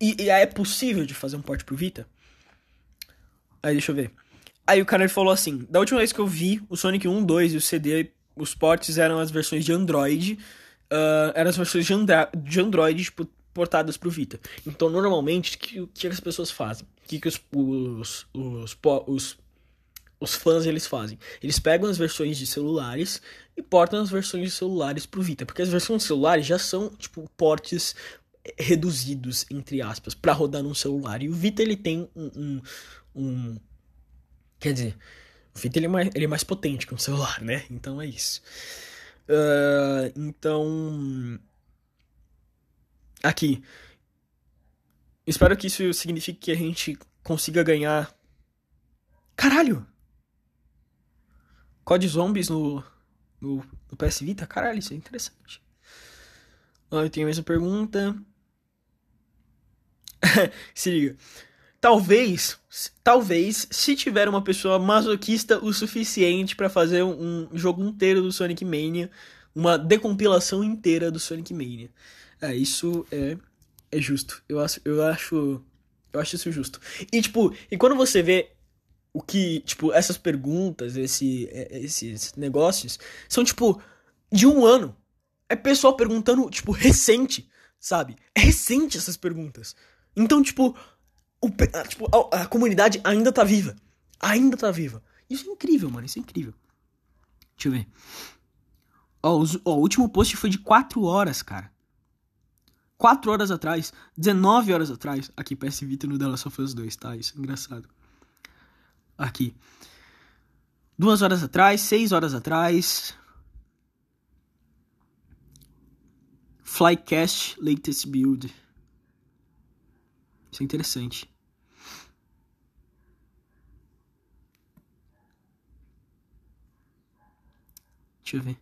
e, e é possível de fazer um port pro Vita? Aí deixa eu ver. Aí o cara falou assim: da última vez que eu vi o Sonic 1, 2 e o CD os ports eram as versões de Android, uh, eram as versões de, Andra de Android tipo, portadas para o Vita. Então, normalmente, o que, que as pessoas fazem? O que, que os, os, os, os, os fãs eles fazem? Eles pegam as versões de celulares e portam as versões de celulares para o Vita, porque as versões de celulares já são tipo portes reduzidos entre aspas para rodar num celular e o Vita ele tem um, um, um quer dizer o Vita ele é, mais, ele é mais potente que um celular, né? Então é isso. Uh, então. Aqui. Espero que isso signifique que a gente consiga ganhar. Caralho! COD Zombies no, no, no PS Vita? Caralho, isso é interessante. Ah, eu tenho mais uma pergunta. [laughs] Se liga. Talvez, talvez, se tiver uma pessoa masoquista o suficiente para fazer um, jogo inteiro do Sonic Mania, uma decompilação inteira do Sonic Mania. É, isso é, é justo. Eu acho, eu acho, eu acho isso justo. E tipo, e quando você vê o que, tipo, essas perguntas, esse, é, esses negócios, são tipo de um ano. É pessoal perguntando, tipo, recente, sabe? É recente essas perguntas. Então, tipo, o, a, tipo, a, a, comunidade ainda tá viva. Ainda tá viva. Isso é incrível, mano. Isso é incrível. Deixa eu ver. Ó, os- ó, o último post foi de 4 horas, cara. 4 horas atrás. 19 horas atrás. Aqui, PS Vita no Last of Us 2, tá? Isso é engraçado. Aqui. 2 horas atrás, 6 horas atrás. Flycast latest build. Isso é interessante. Deixa eu ver.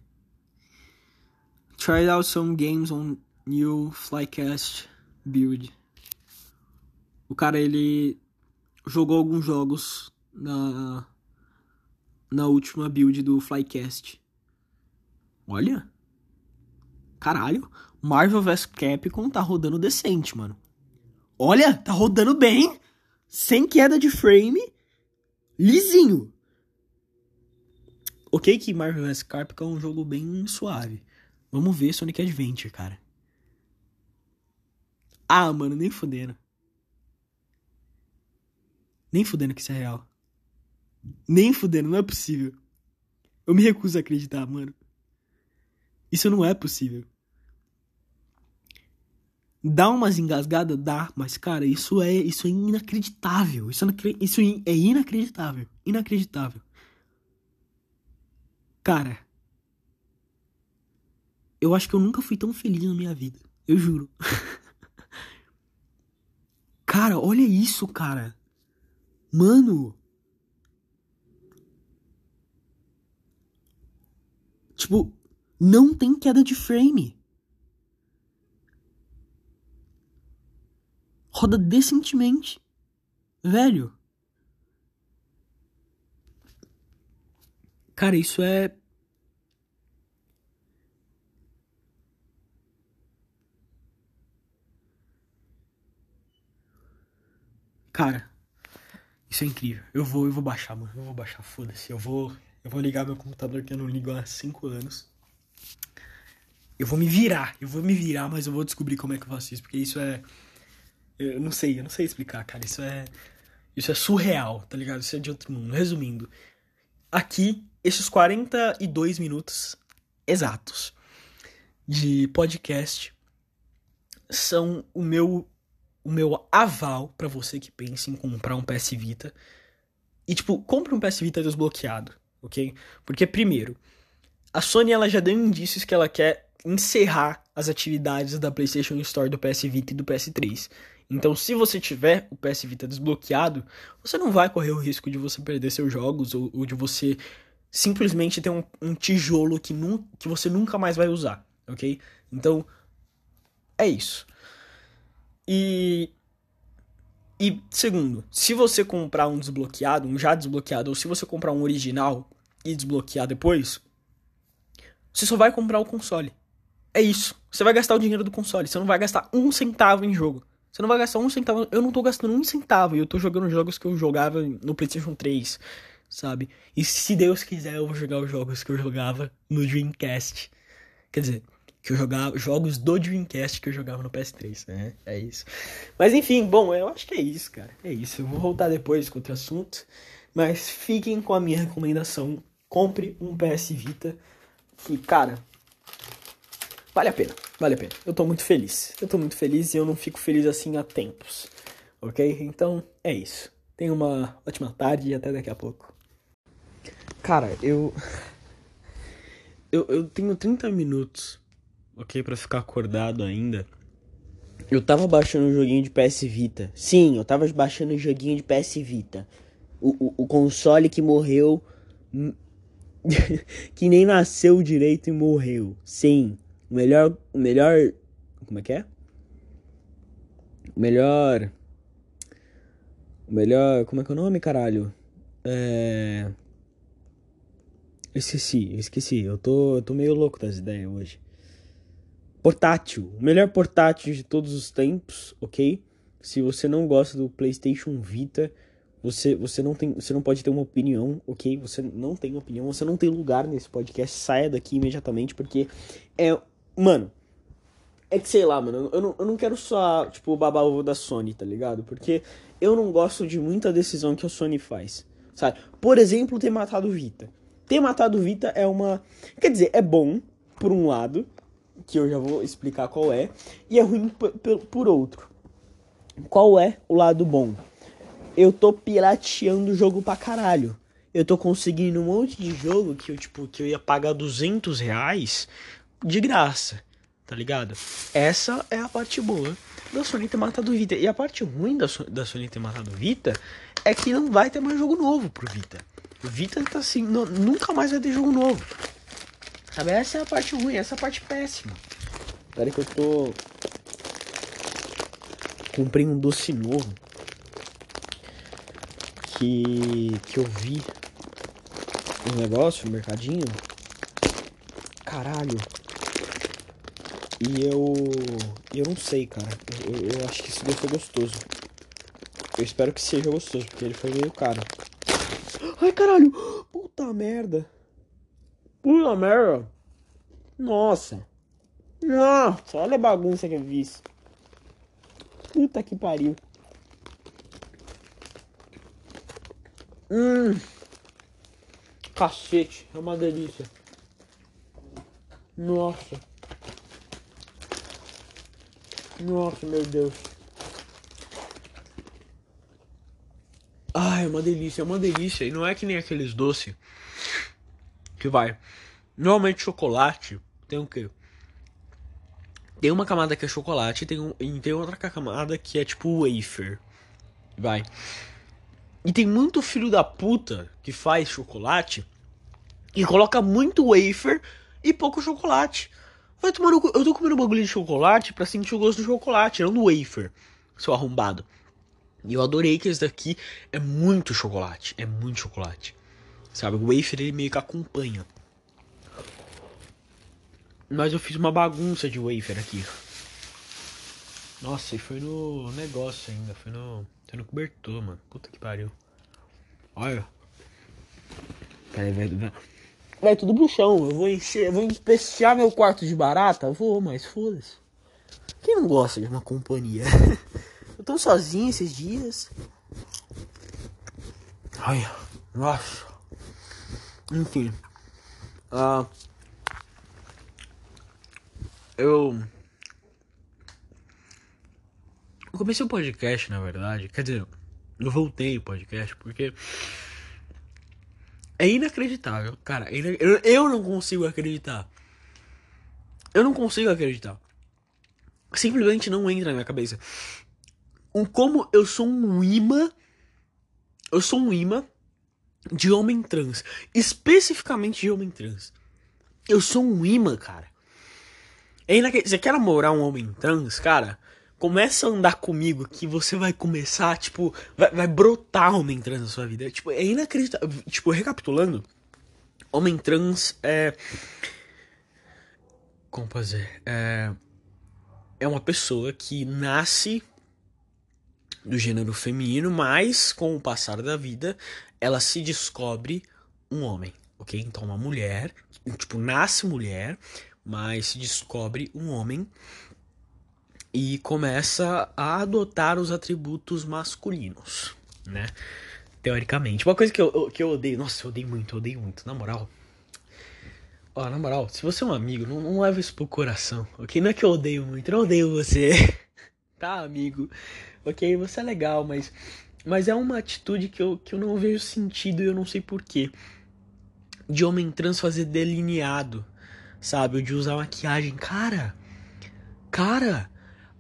Tried out some games on new Flycast build. O cara ele jogou alguns jogos na na última build do Flycast. Olha. Caralho, Marvel vs Capcom tá rodando decente, mano. Olha, tá rodando bem, sem queda de frame, lisinho. Ok que Marvel vs Capcom é um jogo bem suave. Vamos ver Sonic Adventure, cara. Ah, mano, nem fudendo. Nem fudendo que isso é real. Nem fudendo, não é possível. Eu me recuso a acreditar, mano. Isso não é possível. Dá umas engasgadas? Dá, mas cara, isso é, isso é inacreditável. Isso, é isso é inacreditável. Inacreditável. Cara, eu acho que eu nunca fui tão feliz na minha vida. Eu juro. [laughs] cara, olha isso, cara. Mano. Tipo, não tem queda de frame. Roda decentemente. Velho. Cara, isso é. Cara, isso é incrível. Eu vou, eu vou baixar, mano. Eu vou baixar, foda-se. Eu vou, eu vou ligar meu computador que eu não ligo há 5 anos. Eu vou me virar, eu vou me virar, mas eu vou descobrir como é que eu faço isso, porque isso é. Eu não sei, eu não sei explicar, cara. Isso é. Isso é surreal, tá ligado? Isso é de outro mundo. Resumindo, aqui, esses 42 minutos exatos de podcast são o meu o meu aval pra você que pensa em comprar um PS Vita. E tipo, compre um PS Vita desbloqueado, OK? Porque primeiro, a Sony ela já deu indícios que ela quer encerrar as atividades da PlayStation Store do PS Vita e do PS3. Então, se você tiver o PS Vita desbloqueado, você não vai correr o risco de você perder seus jogos ou, ou de você simplesmente ter um, um tijolo que, nu, que você nunca mais vai usar, ok? Então, é isso. E. E segundo, se você comprar um desbloqueado, um já desbloqueado, ou se você comprar um original e desbloquear depois, você só vai comprar o console. É isso. Você vai gastar o dinheiro do console. Você não vai gastar um centavo em jogo. Você não vai gastar um centavo. Eu não tô gastando um centavo. E eu tô jogando jogos que eu jogava no PlayStation 3, sabe? E se Deus quiser, eu vou jogar os jogos que eu jogava no Dreamcast. Quer dizer, que eu jogava. Jogos do Dreamcast que eu jogava no PS3, né? É isso. Mas enfim, bom, eu acho que é isso, cara. É isso. Eu vou voltar depois com outro assunto. Mas fiquem com a minha recomendação. Compre um PS Vita. Que, cara, Vale a pena, vale a pena. Eu tô muito feliz. Eu tô muito feliz e eu não fico feliz assim há tempos. Ok? Então é isso. Tenha uma ótima tarde e até daqui a pouco. Cara, eu. [laughs] Eu, eu tenho 30 minutos, ok? Pra ficar acordado ainda. Eu tava baixando um joguinho de PS Vita. Sim, eu tava baixando um joguinho de PS Vita. O, o, o console que morreu. [laughs] que nem nasceu direito e morreu. Sim. O melhor. O melhor. Como é que é? O melhor. O melhor. Como é que é o nome, caralho? É. Esqueci, esqueci. Eu tô, eu tô meio louco das ideias hoje. Portátil. O melhor portátil de todos os tempos, ok? Se você não gosta do PlayStation Vita, você, você, não tem, você não pode ter uma opinião, ok? Você não tem opinião, você não tem lugar nesse podcast. Saia daqui imediatamente, porque é. Mano, é que sei lá, mano, eu não, eu não quero só, tipo, babar ovo da Sony, tá ligado? Porque eu não gosto de muita decisão que a Sony faz, sabe? Por exemplo, ter matado Vita. ter matado Vita é uma. Quer dizer, é bom, por um lado, que eu já vou explicar qual é, e é ruim por outro. Qual é o lado bom? Eu tô pirateando o jogo pra caralho. Eu tô conseguindo um monte de jogo que eu, tipo, que eu ia pagar 200 reais de graça, tá ligado? Essa é a parte boa da Sony ter matado o Vita. E a parte ruim da, da Sony ter matado o Vita é que não vai ter mais jogo novo pro Vita. O Vita tá assim, não, nunca mais vai ter jogo novo. Sabe, essa é a parte ruim, essa é a parte péssima. Espera que eu tô. Comprei um doce novo. Que. que eu vi um negócio no mercadinho. Caralho. E eu. Eu não sei, cara. Eu, eu, acho que esse daí foi gostoso. Eu espero que seja gostoso, porque ele foi meio caro. Ai, caralho! Puta merda! Puta merda! Nossa! Nossa, olha a bagunça que eu fiz. Puta que pariu. Hum. Cacete, é uma delícia. Nossa. Nossa, meu Deus. Ai, é uma delícia, é uma delícia. E não é que nem aqueles doces que vai. Normalmente chocolate tem o quê? Tem uma camada que é chocolate tem um, e tem outra camada que é tipo wafer. Vai. E tem muito filho da puta que faz chocolate e coloca muito wafer e pouco chocolate. Vai tomar no... Eu tô comendo um bagulho de chocolate pra sentir o gosto do chocolate, não do wafer, seu arrombado. E eu adorei que esse daqui é muito chocolate. É muito chocolate. Sabe, o wafer ele meio que acompanha. Mas eu fiz uma bagunça de wafer aqui. Nossa, e foi no negócio ainda. Foi no. Foi no cobertor, mano. Puta que pariu. Olha. Peraí, vai. Vai tudo pro chão. Eu vou encher. Vou empestear meu quarto de barata? Vou, mas foda-se. Quem não gosta de uma companhia? [laughs] eu tô sozinho esses dias. Ai, nossa. Enfim. Uh, eu. Eu comecei o podcast, na verdade. Quer dizer, eu voltei o podcast porque. É inacreditável, cara. É eu não consigo acreditar. Eu não consigo acreditar. Simplesmente não entra na minha cabeça. Um, como eu sou um imã. Eu sou um imã de homem trans. Especificamente de homem trans. Eu sou um imã, cara. É inaquele... Você quer namorar um homem trans, cara? Começa a andar comigo que você vai começar, tipo, vai, vai brotar homem trans na sua vida. Tipo, é inacreditável. Tipo, recapitulando, homem trans é. Como fazer? É. É uma pessoa que nasce do gênero feminino, mas com o passar da vida ela se descobre um homem, ok? Então uma mulher, tipo, nasce mulher, mas se descobre um homem e começa a adotar os atributos masculinos, né? Teoricamente. Uma coisa que eu, que eu odeio, nossa, eu odeio muito, eu odeio muito, na moral. Ó, na moral, se você é um amigo, não, não leva isso pro coração, ok? Não é que eu odeio muito, eu não odeio você, [laughs] tá, amigo? Ok, você é legal, mas, mas é uma atitude que eu, que eu não vejo sentido e eu não sei porquê. De homem trans fazer delineado sabe? O de usar maquiagem. Cara, cara,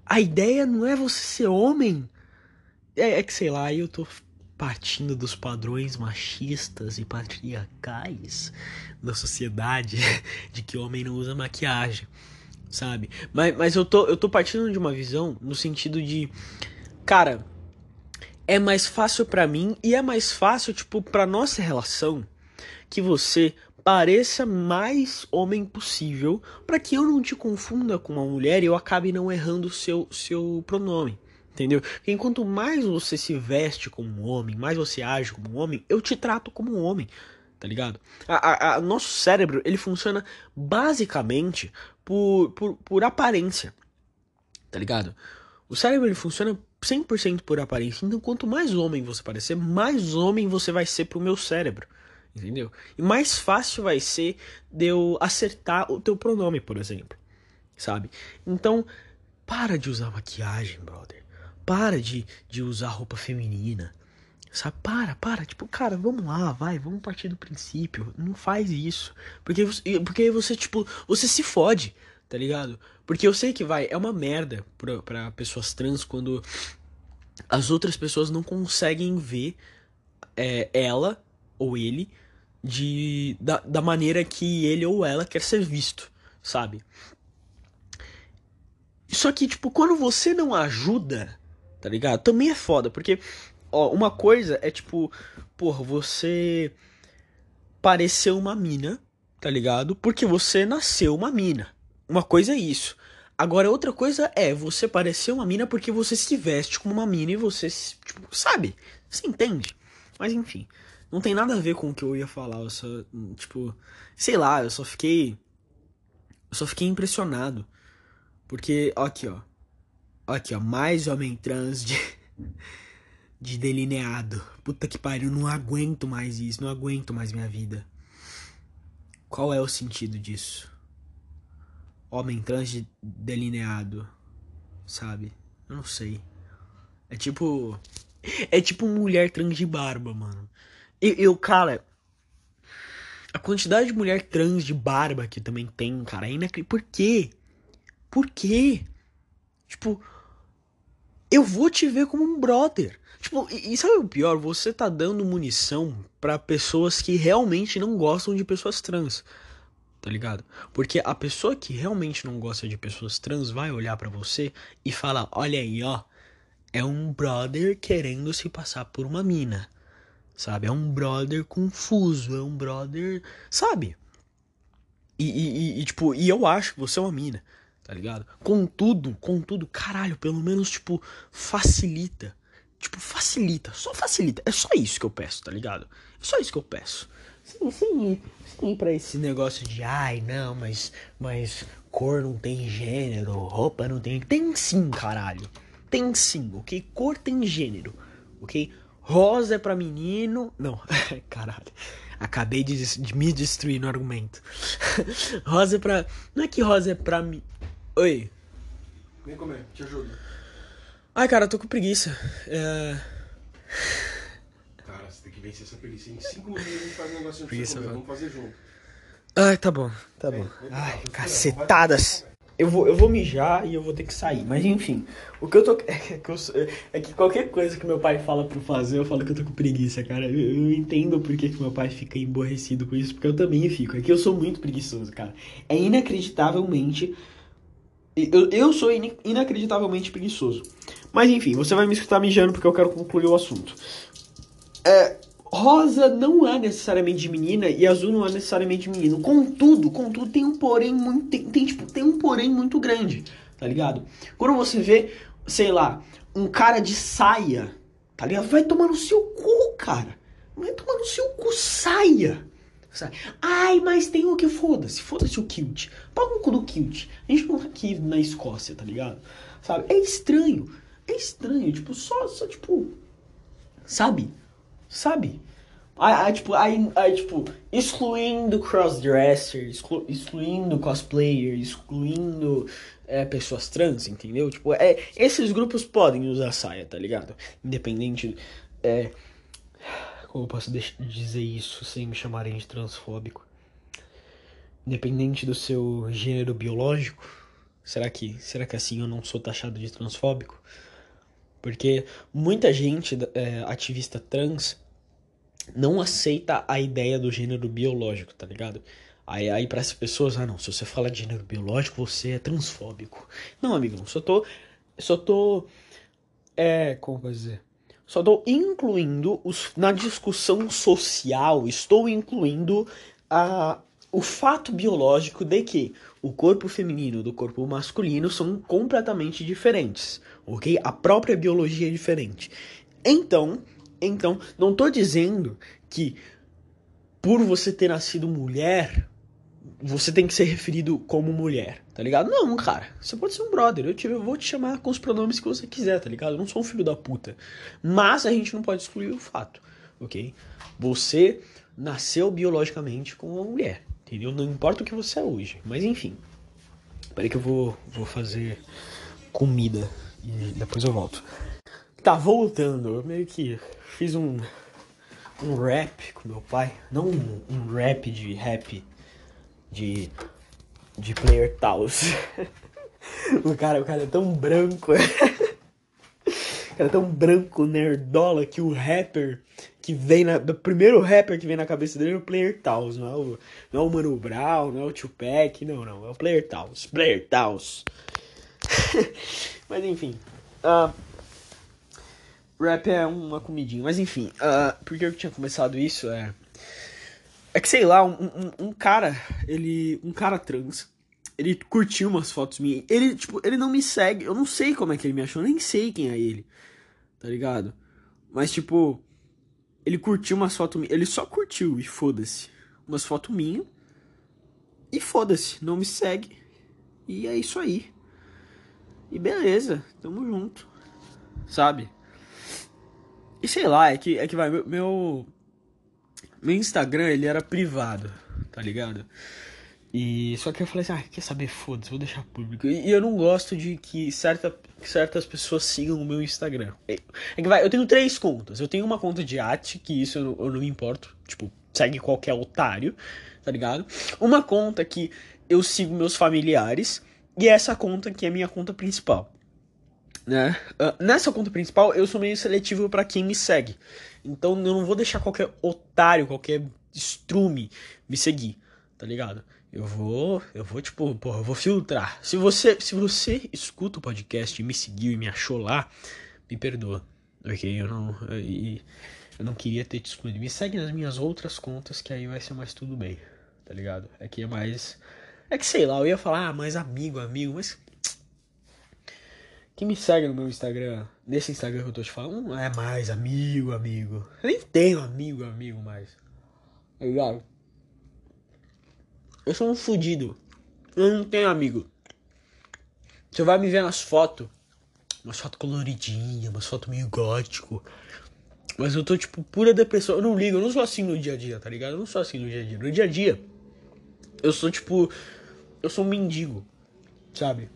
a ideia não é você ser homem. É, é que sei lá, eu tô partindo dos padrões machistas e patriarcais da sociedade [laughs] de que homem não usa maquiagem, sabe? Mas, mas eu, tô, eu tô partindo de uma visão no sentido de, cara, é mais fácil para mim e é mais fácil, tipo, pra nossa relação que você pareça mais homem possível para que eu não te confunda com uma mulher e eu acabe não errando o seu, seu pronome. Entendeu? Porque enquanto mais você se veste como um homem, mais você age como um homem, eu te trato como um homem. Tá ligado? A, a, a nosso cérebro, ele funciona basicamente por, por, por aparência. Tá ligado? O cérebro ele funciona 100% por aparência. Então, quanto mais homem você parecer, mais homem você vai ser pro meu cérebro. Entendeu? E mais fácil vai ser de eu acertar o teu pronome, por exemplo. Sabe? Então, para de usar maquiagem, brother. Para de, de usar roupa feminina. Sabe? Para, para. Tipo, cara, vamos lá, vai, vamos partir do princípio. Não faz isso. Porque, porque você, tipo, você se fode, tá ligado? Porque eu sei que vai, é uma merda pra, pra pessoas trans quando as outras pessoas não conseguem ver é, ela ou ele de da, da maneira que ele ou ela quer ser visto, sabe? Só que, tipo, quando você não ajuda, tá ligado? Também é foda, porque, ó, uma coisa é tipo, porra, você parecer uma mina, tá ligado? Porque você nasceu uma mina. Uma coisa é isso. Agora, outra coisa é você parecer uma mina porque você se veste como uma mina e você, tipo, sabe? Você entende? Mas enfim, não tem nada a ver com o que eu ia falar. Eu só, tipo, sei lá, eu só fiquei. Eu só fiquei impressionado. Porque, ó, aqui, ó. ó aqui, ó. Mais homem trans de. [laughs] de delineado. Puta que pariu, não aguento mais isso. Não aguento mais minha vida. Qual é o sentido disso? homem trans delineado, sabe? Eu não sei. É tipo. [laughs] É tipo mulher trans de barba, mano. Eu, eu, cara. A quantidade de mulher trans de barba que também tem, cara, é inacreditável. Por quê? Por quê? Tipo. Eu vou te ver como um brother. Tipo, e, e sabe o pior? Você tá dando munição para pessoas que realmente não gostam de pessoas trans tá ligado? Porque a pessoa que realmente não gosta de pessoas trans vai olhar para você e falar: olha aí, ó, é um brother querendo se passar por uma mina, sabe? É um brother confuso, é um brother, sabe? E, e, e, tipo, e eu acho que você é uma mina, tá ligado? Contudo, contudo, caralho, pelo menos, tipo, facilita. Tipo, facilita, só facilita. É só isso que eu peço, tá ligado? É só isso que eu peço. Sim, sim, sim, pra esse negócio de ai, não, mas, mas cor não tem gênero, roupa não tem. Tem sim, caralho. Tem sim, ok? Cor tem gênero, ok? Rosa é pra menino. Não, [laughs] caralho. Acabei de, de, me destruir no argumento. [laughs] rosa é pra. Não é que rosa é pra mim. Oi. Vem comer, te ajudo. Ai, cara, eu tô com preguiça. É que vencer essa preguiça. Em 5 minutos a gente faz um negocinho pra você comer. Vamos fazer junto. Ai, tá bom, tá bom. Ai, cacetadas. Eu vou, eu vou mijar e eu vou ter que sair. Mas enfim, o que eu tô. [laughs] É que, eu, é que qualquer coisa que meu pai fala pra fazer, eu falo que eu tô com preguiça, cara. Eu, eu entendo por que, meu pai fica emborrecido com isso, porque eu também fico. É que eu sou muito preguiçoso, cara. É inacreditavelmente. Eu, eu sou in, inacreditavelmente preguiçoso. Mas enfim, você vai me escutar mijando porque eu quero concluir o assunto. É, rosa não é necessariamente de menina e azul não é necessariamente de menino. Contudo, contudo, tem um porém muito. Tem, tem, tipo, tem um porém muito grande, tá ligado? Quando você vê, sei lá, um cara de saia, tá ligado? Vai tomar no seu cu, cara. Vai tomar no seu cu, saia. Ai, mas tem o que foda-se. Foda-se o kilt. Paga o cu do kilt. A gente não tá aqui na Escócia, tá ligado? Sabe? É estranho. É estranho. Tipo, só, só tipo. Sabe? Sabe? Aí, tipo, aí, aí, tipo, excluindo crossdresser, exclu, excluindo cosplayer, excluindo é, pessoas trans, entendeu? Tipo, é, esses grupos podem usar saia, tá ligado? Independente. É, como eu posso dizer isso sem me chamarem de transfóbico? Independente do seu gênero biológico, será que, será que assim eu não sou taxado de transfóbico? Porque muita gente é, ativista trans não aceita a ideia do gênero biológico, tá ligado? Aí, aí para essas pessoas, ah não, se você fala de gênero biológico, você é transfóbico. Não, amigo, não, só tô. Só tô. É. Como dizer? Só tô incluindo os, na discussão social, estou incluindo a, o fato biológico de que o corpo feminino do corpo masculino são completamente diferentes, ok? A própria biologia é diferente. Então, então, não tô dizendo que por você ter nascido mulher, você tem que ser referido como mulher, tá ligado? Não, cara. Você pode ser um brother. Eu, te, eu vou te chamar com os pronomes que você quiser, tá ligado? Eu não sou um filho da puta. Mas a gente não pode excluir o fato, ok? Você nasceu biologicamente com uma mulher, entendeu? Não importa o que você é hoje, mas enfim. Peraí que eu vou, vou fazer comida e depois eu volto. Tá, voltando, eu meio que fiz um, um rap com meu pai. Não um, um rap de rap de, de player taus. [laughs] o, cara, o cara é tão branco. [laughs] o cara é tão branco, nerdola, que o rapper que vem na. O primeiro rapper que vem na cabeça dele é o Player Taos, não é o, não é o Mano Brown, não é o Tupac, não, não, é o Player Taos. Player Taos. [laughs] Mas enfim. Uh, rap é uma comidinha. Mas enfim, uh, por que eu tinha começado isso? É. É que sei lá, um, um, um, cara, ele. Um cara trans. Ele curtiu umas fotos minhas. Ele, tipo, ele não me segue. Eu não sei como é que ele me achou, nem sei quem é ele. Tá ligado? Mas, tipo. Ele curtiu umas fotos minhas. Ele só curtiu e foda-se. Umas fotos minhas. E foda-se, não me segue. E é isso aí. E beleza, tamo junto. Sabe? E sei lá, é que, é que vai, meu, meu. Instagram, ele era privado, tá ligado? E só que eu falei assim, ah, quer saber, foda-se, vou deixar público. E, e, eu não gosto de que, certa, que certas pessoas sigam o meu Instagram. É, é, que vai, eu tenho três contas. Eu tenho uma conta de arte, que isso eu não, eu não me importo. Tipo, segue qualquer otário, tá ligado? Uma conta que eu sigo meus familiares. E essa conta que é a minha conta principal. Né? Uh, nessa conta principal, eu sou meio seletivo para quem me segue. Então eu não vou deixar qualquer otário, qualquer estrume me seguir, tá ligado? Eu vou, eu vou tipo, porra, eu vou filtrar. Se você, se você escuta o podcast e me seguiu e me achou lá, me perdoa. OK? Eu não eu, eu não queria ter te excluído. Me segue nas minhas outras contas que aí vai ser mais tudo bem, tá ligado? É que é mais é que sei lá, eu ia falar, ah, mais amigo, amigo, mas. Quem me segue no meu Instagram, nesse Instagram que eu tô te falando, não é mais amigo, amigo. Eu nem tenho amigo, amigo mais. Tá ligado? Eu sou um fudido. Eu não tenho amigo. Você vai me ver nas fotos. Umas fotos coloridinhas, umas fotos meio gótico. Mas eu tô, tipo, pura depressão. Eu não ligo, eu não sou assim no dia a dia, tá ligado? Eu não sou assim no dia a dia. No dia a dia, eu sou, tipo, eu sou um mendigo, sabe?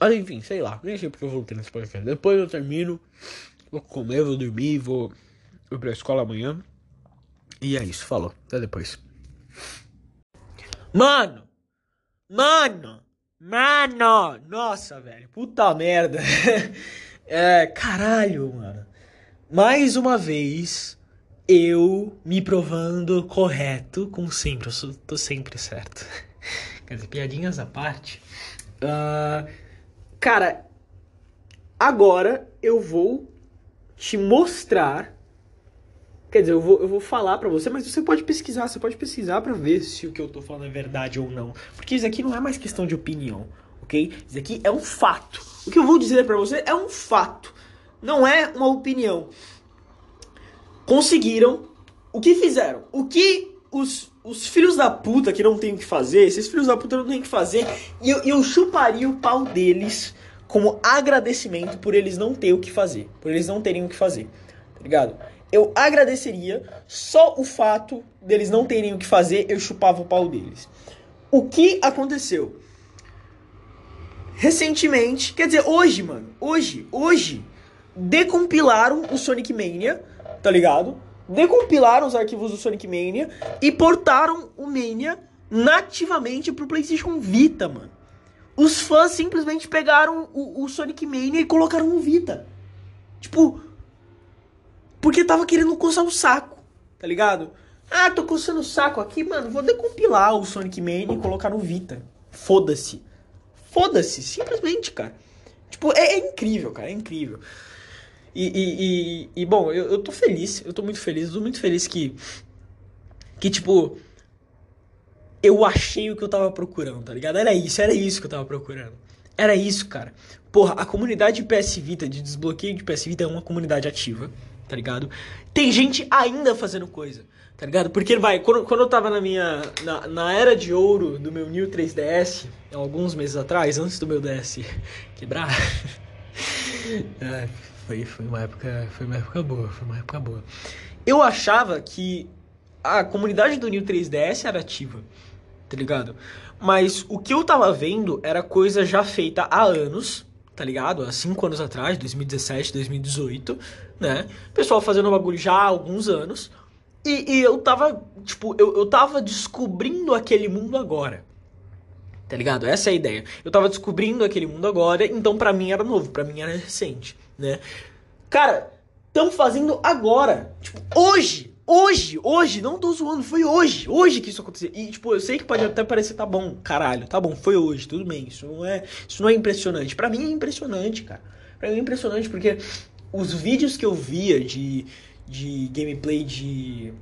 Mas enfim, sei lá, nem sei porque eu voltei nesse podcast. Depois eu termino, vou comer, vou dormir, vou, vou pra escola amanhã. E é isso, falou. Até depois. Mano! Mano! Mano! Nossa, velho. Puta merda. [laughs] é, caralho, mano. Mais uma vez, eu me provando correto, como sempre, eu sou, tô sempre certo. [laughs] Quer dizer, piadinhas à parte. Uh, cara, agora eu vou te mostrar. Quer dizer, eu vou, eu vou falar pra você, mas você pode pesquisar, você pode pesquisar pra ver se o que eu tô falando é verdade ou não. Porque isso aqui não é mais questão de opinião, ok? Isso aqui é um fato. O que eu vou dizer pra você é um fato. Não é uma opinião conseguiram. O que fizeram? O que os, os filhos da puta que não tem o que fazer, esses filhos da puta não tem o que fazer, e eu, eu chuparia o pau deles como agradecimento por eles não terem o que fazer, por eles não terem o que fazer, tá ligado? Eu agradeceria só o fato deles não terem o que fazer, eu chupava o pau deles. O que aconteceu? Recentemente, quer dizer, hoje, mano, hoje, hoje, decompilaram o Sonic Mania tá ligado? Decompilaram os arquivos do Sonic Mania e portaram o Mania nativamente pro PlayStation Vita, mano. Os fãs simplesmente pegaram o, o Sonic Mania e colocaram no Vita. Tipo, porque tava querendo coçar o saco, tá ligado? Ah, tô coçando o saco aqui, mano. Vou decompilar o Sonic Mania e colocar no Vita. Foda-se. Foda-se, simplesmente, cara. Tipo, é, é incrível, cara, é incrível. E, e, e, e, bom, eu, eu tô feliz, eu tô muito feliz, tô muito feliz que. Que tipo. Eu achei o que eu tava procurando, tá ligado? Era isso, era isso que eu tava procurando. Era isso, cara. Porra, a comunidade de PS Vita, de desbloqueio de PS Vita, é uma comunidade ativa, tá ligado? Tem gente ainda fazendo coisa, tá ligado? Porque, vai, quando, quando eu tava na minha. Na, na era de ouro do meu New 3DS, alguns meses atrás, antes do meu DS quebrar. [laughs] é, foi, foi uma época foi uma época boa foi uma época boa eu achava que a comunidade do New 3DS era ativa, tá ligado? Mas o que eu tava vendo era coisa já feita há anos, tá ligado? Há 5 anos atrás, 2017, 2018, né? Pessoal fazendo bagulho já há alguns anos. E, e eu tava, tipo, eu, eu tava descobrindo aquele mundo agora. Tá ligado? Essa é a ideia. Eu tava descobrindo aquele mundo agora, então pra mim era novo, pra mim era recente, né? Cara, estão fazendo agora. Tipo, hoje. Hoje, hoje, não tô zoando, foi hoje, hoje que isso aconteceu. E, tipo, eu sei que pode até parecer, tá bom, caralho, tá bom, foi hoje, tudo bem, isso não é, isso não é impressionante. Para mim é impressionante, cara. Pra mim é impressionante porque os vídeos que eu via de, de gameplay de,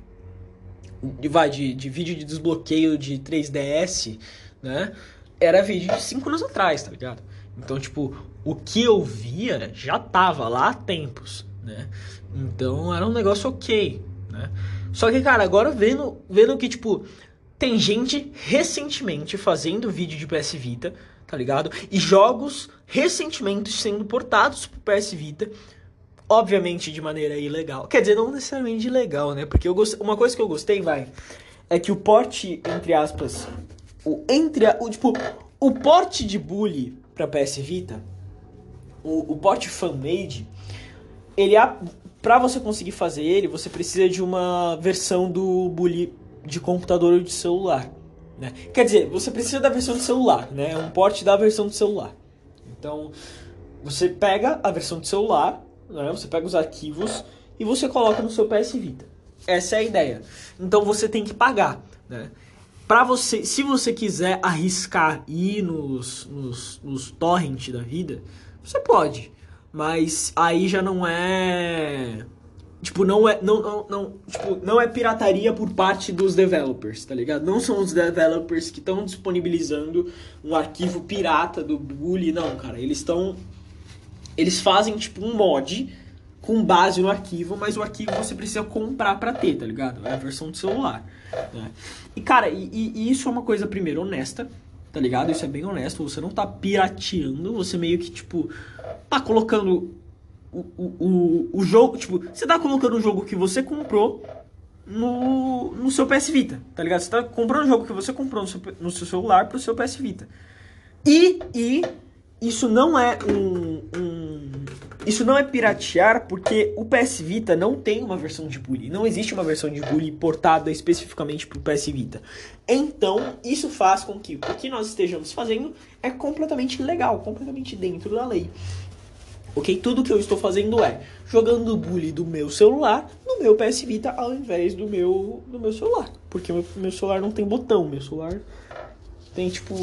de vai, de, de vídeo de desbloqueio de 3DS, né, era vídeo de 5 anos atrás, tá ligado? Então, tipo, o que eu via já tava lá há tempos, né? Então era um negócio ok, né? Só que, cara, agora vendo, vendo que, tipo, tem gente recentemente fazendo vídeo de PS Vita, tá ligado? E jogos recentemente sendo portados pro PS Vita, obviamente de maneira ilegal. Quer dizer, não necessariamente ilegal, né? Porque eu gost... uma coisa que eu gostei, vai, é que o porte, entre aspas, o entre a... o tipo, o porte de bully pra PS Vita, o, o porte fan-made, ele para você conseguir fazer ele, você precisa de uma versão do bully de computador ou de celular. Né? Quer dizer, você precisa da versão de celular, né? É um porte da versão de celular. Então, você pega a versão de celular, né? você pega os arquivos e você coloca no seu PS Vita. Essa é a ideia. Então você tem que pagar, né? Para você, se você quiser arriscar ir nos, nos, nos da vida, você pode. Mas aí já não é. Tipo, não é. Não, não, não, tipo, não é pirataria por parte dos developers, tá ligado? Não são os developers que estão disponibilizando um arquivo pirata do Bully, não, cara. Eles estão. Eles fazem tipo um mod com base no arquivo, mas o arquivo você precisa comprar pra ter, tá ligado? É a versão do celular. Né? E cara, e, e isso é uma coisa, primeiro, honesta, tá ligado? Isso é bem honesto. Você não tá pirateando, você meio que, tipo, tá colocando o, o, o, o jogo. Tipo, você tá colocando o jogo que você comprou no, no seu PS Vita, tá ligado? Você tá comprando o jogo que você comprou no seu, no seu celular pro seu PS Vita. E, e isso não é um, um, Isso não é piratear porque o PS Vita não tem uma versão de Bully. Não existe uma versão de Bully portada especificamente pro PS Vita. Então, isso faz com que o que nós estejamos fazendo é completamente legal, completamente dentro da lei. Ok? Tudo que eu estou fazendo é jogando o bully do meu celular no meu PS Vita ao invés do meu, do meu celular. Porque o meu, meu celular não tem botão, meu celular tem tipo.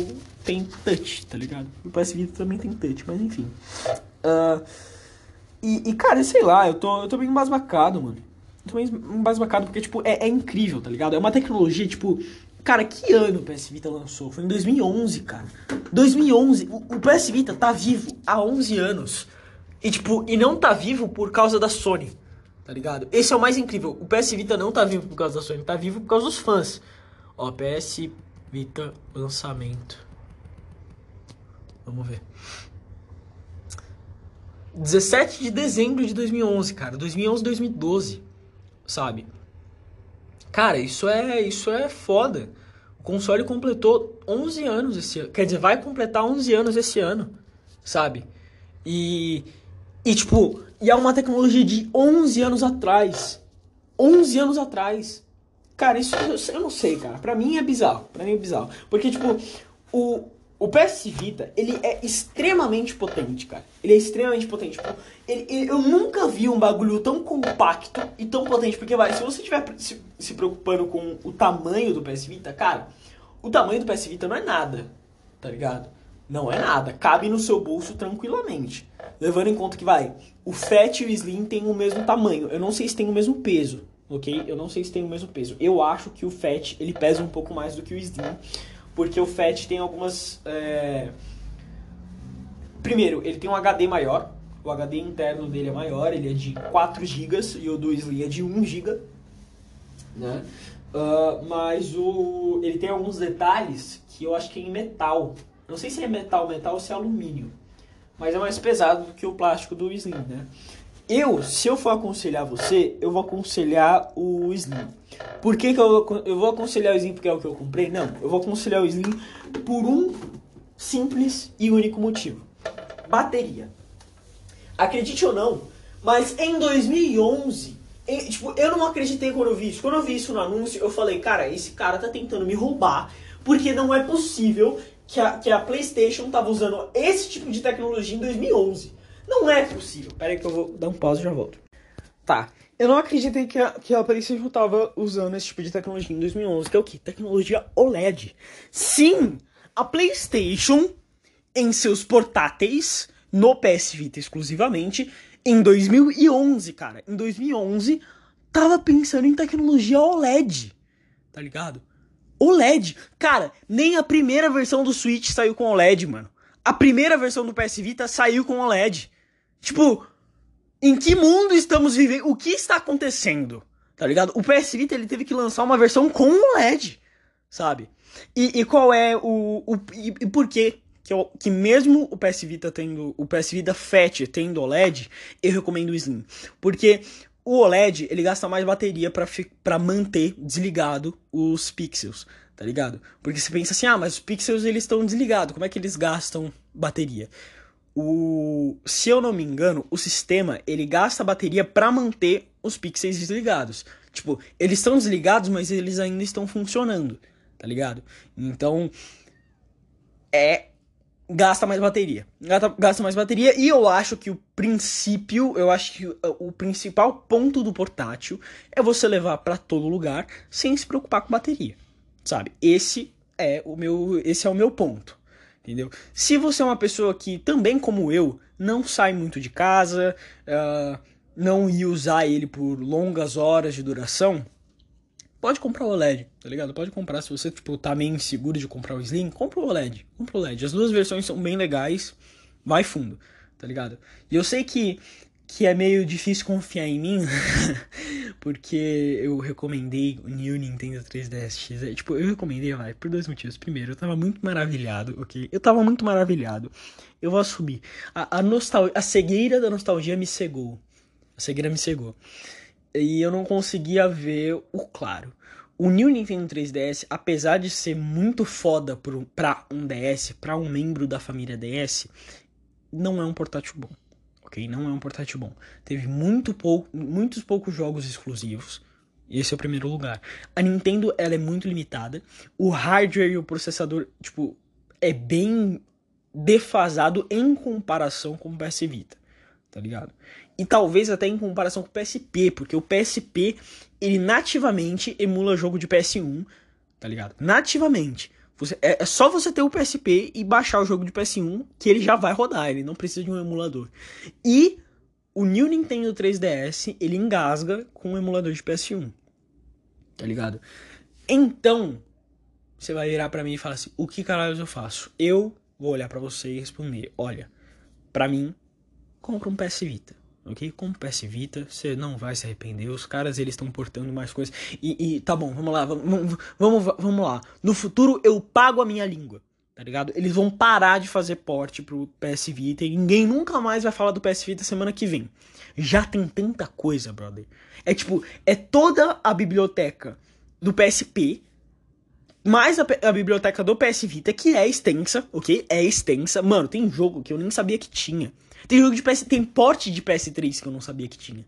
tem touch, tá ligado? O PS Vita também tem touch, mas enfim. Uh, e, e, cara, sei lá, eu tô, eu tô bem embasbacado, mano. Eu tô bem embasbacado porque, tipo, é, é incrível, tá ligado? É uma tecnologia, tipo. Cara, que ano o PS Vita lançou? Foi em 2011, cara. 2011. O, o PS Vita tá vivo há 11 anos. E, tipo, e não tá vivo por causa da Sony. Tá ligado? Esse é o mais incrível. O PS Vita não tá vivo por causa da Sony, tá vivo por causa dos fãs. Ó, PS Vita lançamento. Vamos ver. 17 de dezembro de 2011, cara. 2011, 2012. Sabe? Cara, isso é, isso é foda. O console completou 11 anos esse ano. Quer dizer, vai completar 11 anos esse ano, sabe? E e tipo, e é uma tecnologia de 11 anos atrás. 11 anos atrás. Cara, isso eu não sei, cara. Pra mim é bizarro. Pra mim é bizarro. Porque, tipo, o, o PS Vita, ele é extremamente potente, cara. Ele é extremamente potente. Tipo, ele, ele, eu nunca vi um bagulho tão compacto e tão potente. Porque, vai, se você estiver se, se preocupando com o tamanho do PS Vita, cara, o tamanho do PS Vita não é nada, tá ligado? Não é nada. Cabe no seu bolso tranquilamente. Levando em conta que vai, o Fat e o Slim têm o mesmo tamanho. Eu não sei se tem o mesmo peso, ok? Eu não sei se tem o mesmo peso. Eu acho que o Fat ele pesa um pouco mais do que o Slim, porque o Fat tem algumas. É... Primeiro, ele tem um HD maior. O HD interno dele é maior, ele é de 4 GB e o do Slim é de 1 GB. Né? Uh, mas o, ele tem alguns detalhes que eu acho que é em metal. Não sei se é metal, metal ou se é alumínio mas é mais pesado do que o plástico do Slim, né? Eu, se eu for aconselhar você, eu vou aconselhar o Slim. Por que, que eu, eu vou aconselhar o Slim porque é o que eu comprei? Não, eu vou aconselhar o Slim por um simples e único motivo. Bateria. Acredite ou não, mas em 2011, em, tipo, eu não acreditei quando eu vi isso. Quando eu vi isso no anúncio, eu falei, cara, esse cara tá tentando me roubar, porque não é possível que a, que a PlayStation tava usando esse tipo de tecnologia em 2011. Não é possível. Pera aí que eu vou dar um pause e já volto. Tá. Eu não acreditei que a, que a PlayStation tava usando esse tipo de tecnologia em 2011, que é o que? Tecnologia OLED. Sim, a PlayStation em seus portáteis no PS Vita exclusivamente em 2011, cara. Em 2011 tava pensando em tecnologia OLED. Tá ligado? OLED. Cara, nem a primeira versão do Switch saiu com OLED, mano. A primeira versão do PS Vita saiu com OLED. Tipo, em que mundo estamos vivendo? O que está acontecendo? Tá ligado? O PS Vita ele teve que lançar uma versão com OLED, sabe? E, e qual é o. o e, e por quê? Que, eu, que mesmo o PS Vita tendo. O PS Vita Fat tendo OLED, eu recomendo o Slim. Porque o OLED, ele gasta mais bateria para manter desligado os pixels, tá ligado? Porque você pensa assim, ah, mas os pixels eles estão desligados, como é que eles gastam bateria? O, se eu não me engano, o sistema ele gasta bateria para manter os pixels desligados. Tipo, eles estão desligados, mas eles ainda estão funcionando, tá ligado? Então, é gasta mais bateria. Gasta, gasta mais bateria e eu acho que o princípio, eu acho que o, o principal ponto do portátil é você levar para todo lugar sem se preocupar com bateria. Sabe? Esse é o meu, esse é o meu ponto. Entendeu? Se você é uma pessoa que também como eu não sai muito de casa, uh, não ia usar ele por longas horas de duração, pode comprar o OLED, tá ligado? Pode comprar, se você, tipo, tá meio inseguro de comprar o Slim, compra o OLED, compra o OLED. As duas versões são bem legais, vai fundo, tá ligado? E eu sei que, que é meio difícil confiar em mim, [laughs] porque eu recomendei o New Nintendo 3DS X. É, tipo, eu recomendei, vai, por dois motivos. Primeiro, eu tava muito maravilhado, ok? Eu tava muito maravilhado. Eu vou assumir. A, a, nostal a cegueira da nostalgia me cegou. A cegueira me cegou e eu não conseguia ver o claro. O New Nintendo 3DS, apesar de ser muito foda para um DS, para um membro da família DS, não é um portátil bom. Ok? Não é um portátil bom. Teve muito muitos poucos jogos exclusivos. Esse é o primeiro lugar. A Nintendo ela é muito limitada. O hardware e o processador, tipo, é bem defasado em comparação com o PS Vita. Tá ligado? e talvez até em comparação com o PSP, porque o PSP ele nativamente emula jogo de PS1, tá ligado? Nativamente. Você, é, é, só você ter o PSP e baixar o jogo de PS1 que ele já vai rodar, ele não precisa de um emulador. E o New Nintendo 3DS, ele engasga com o emulador de PS1. Tá ligado? Então, você vai virar para mim e falar assim: "O que caralho eu faço?". Eu vou olhar para você e responder: "Olha, para mim, compra um PS Vita ok? Como PS Vita, você não vai se arrepender. Os caras eles estão portando mais coisas. E, e, tá bom, vamos lá, vamos, vamos, vamos lá. No futuro eu pago a minha língua, tá ligado? Eles vão parar de fazer porte pro PS Vita e ninguém nunca mais vai falar do PS Vita semana que vem. Já tem tanta coisa, brother. É tipo, é toda a biblioteca do PSP. Mais a, a biblioteca do PS Vita, que é extensa, ok? É extensa. Mano, tem jogo que eu nem sabia que tinha. Tem jogo de PS, tem porte de PS3 que eu não sabia que tinha.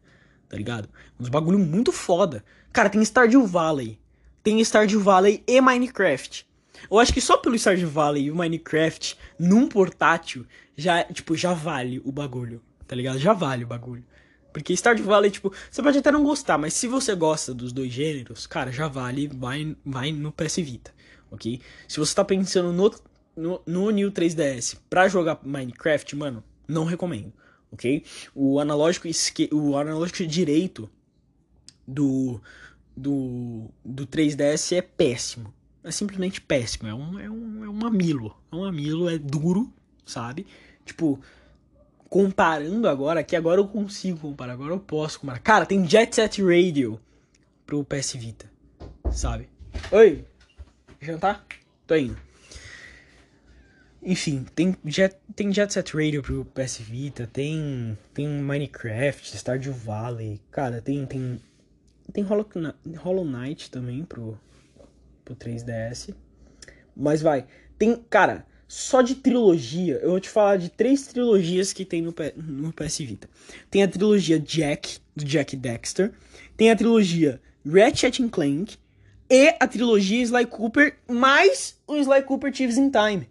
Tá ligado? Uns bagulho muito foda. Cara, tem Stardew Valley. Tem Stardew Valley e Minecraft. Eu acho que só pelo Stardew Valley e o Minecraft num portátil já, tipo, já vale o bagulho. Tá ligado? Já vale o bagulho. Porque Stardew Valley, tipo, você pode até não gostar, mas se você gosta dos dois gêneros, cara, já vale, vai, vai no PS Vita, ok? Se você tá pensando no, no, no New 3DS pra jogar Minecraft, mano, não recomendo, ok? O analógico, esque... o analógico direito do, do, do 3DS é péssimo. É simplesmente péssimo. É um, é um, é um mamilo. É um mamilo, é duro, sabe? Tipo, comparando agora, que agora eu consigo comparar, agora eu posso comparar. Cara, tem Jet Set Radio pro PS Vita, sabe? Oi, jantar? Tô indo. Enfim, tem Jet, tem Jet Set Radio pro PS Vita, tem tem Minecraft, Stardew Valley, cara, tem tem tem Hollow, Hollow Knight também pro pro 3DS. Mas vai, tem, cara, só de trilogia, eu vou te falar de três trilogias que tem no, no PS Vita. Tem a trilogia Jack, do Jack Dexter, tem a trilogia Ratchet Clank e a trilogia Sly Cooper mais o Sly Cooper Thieves in Time.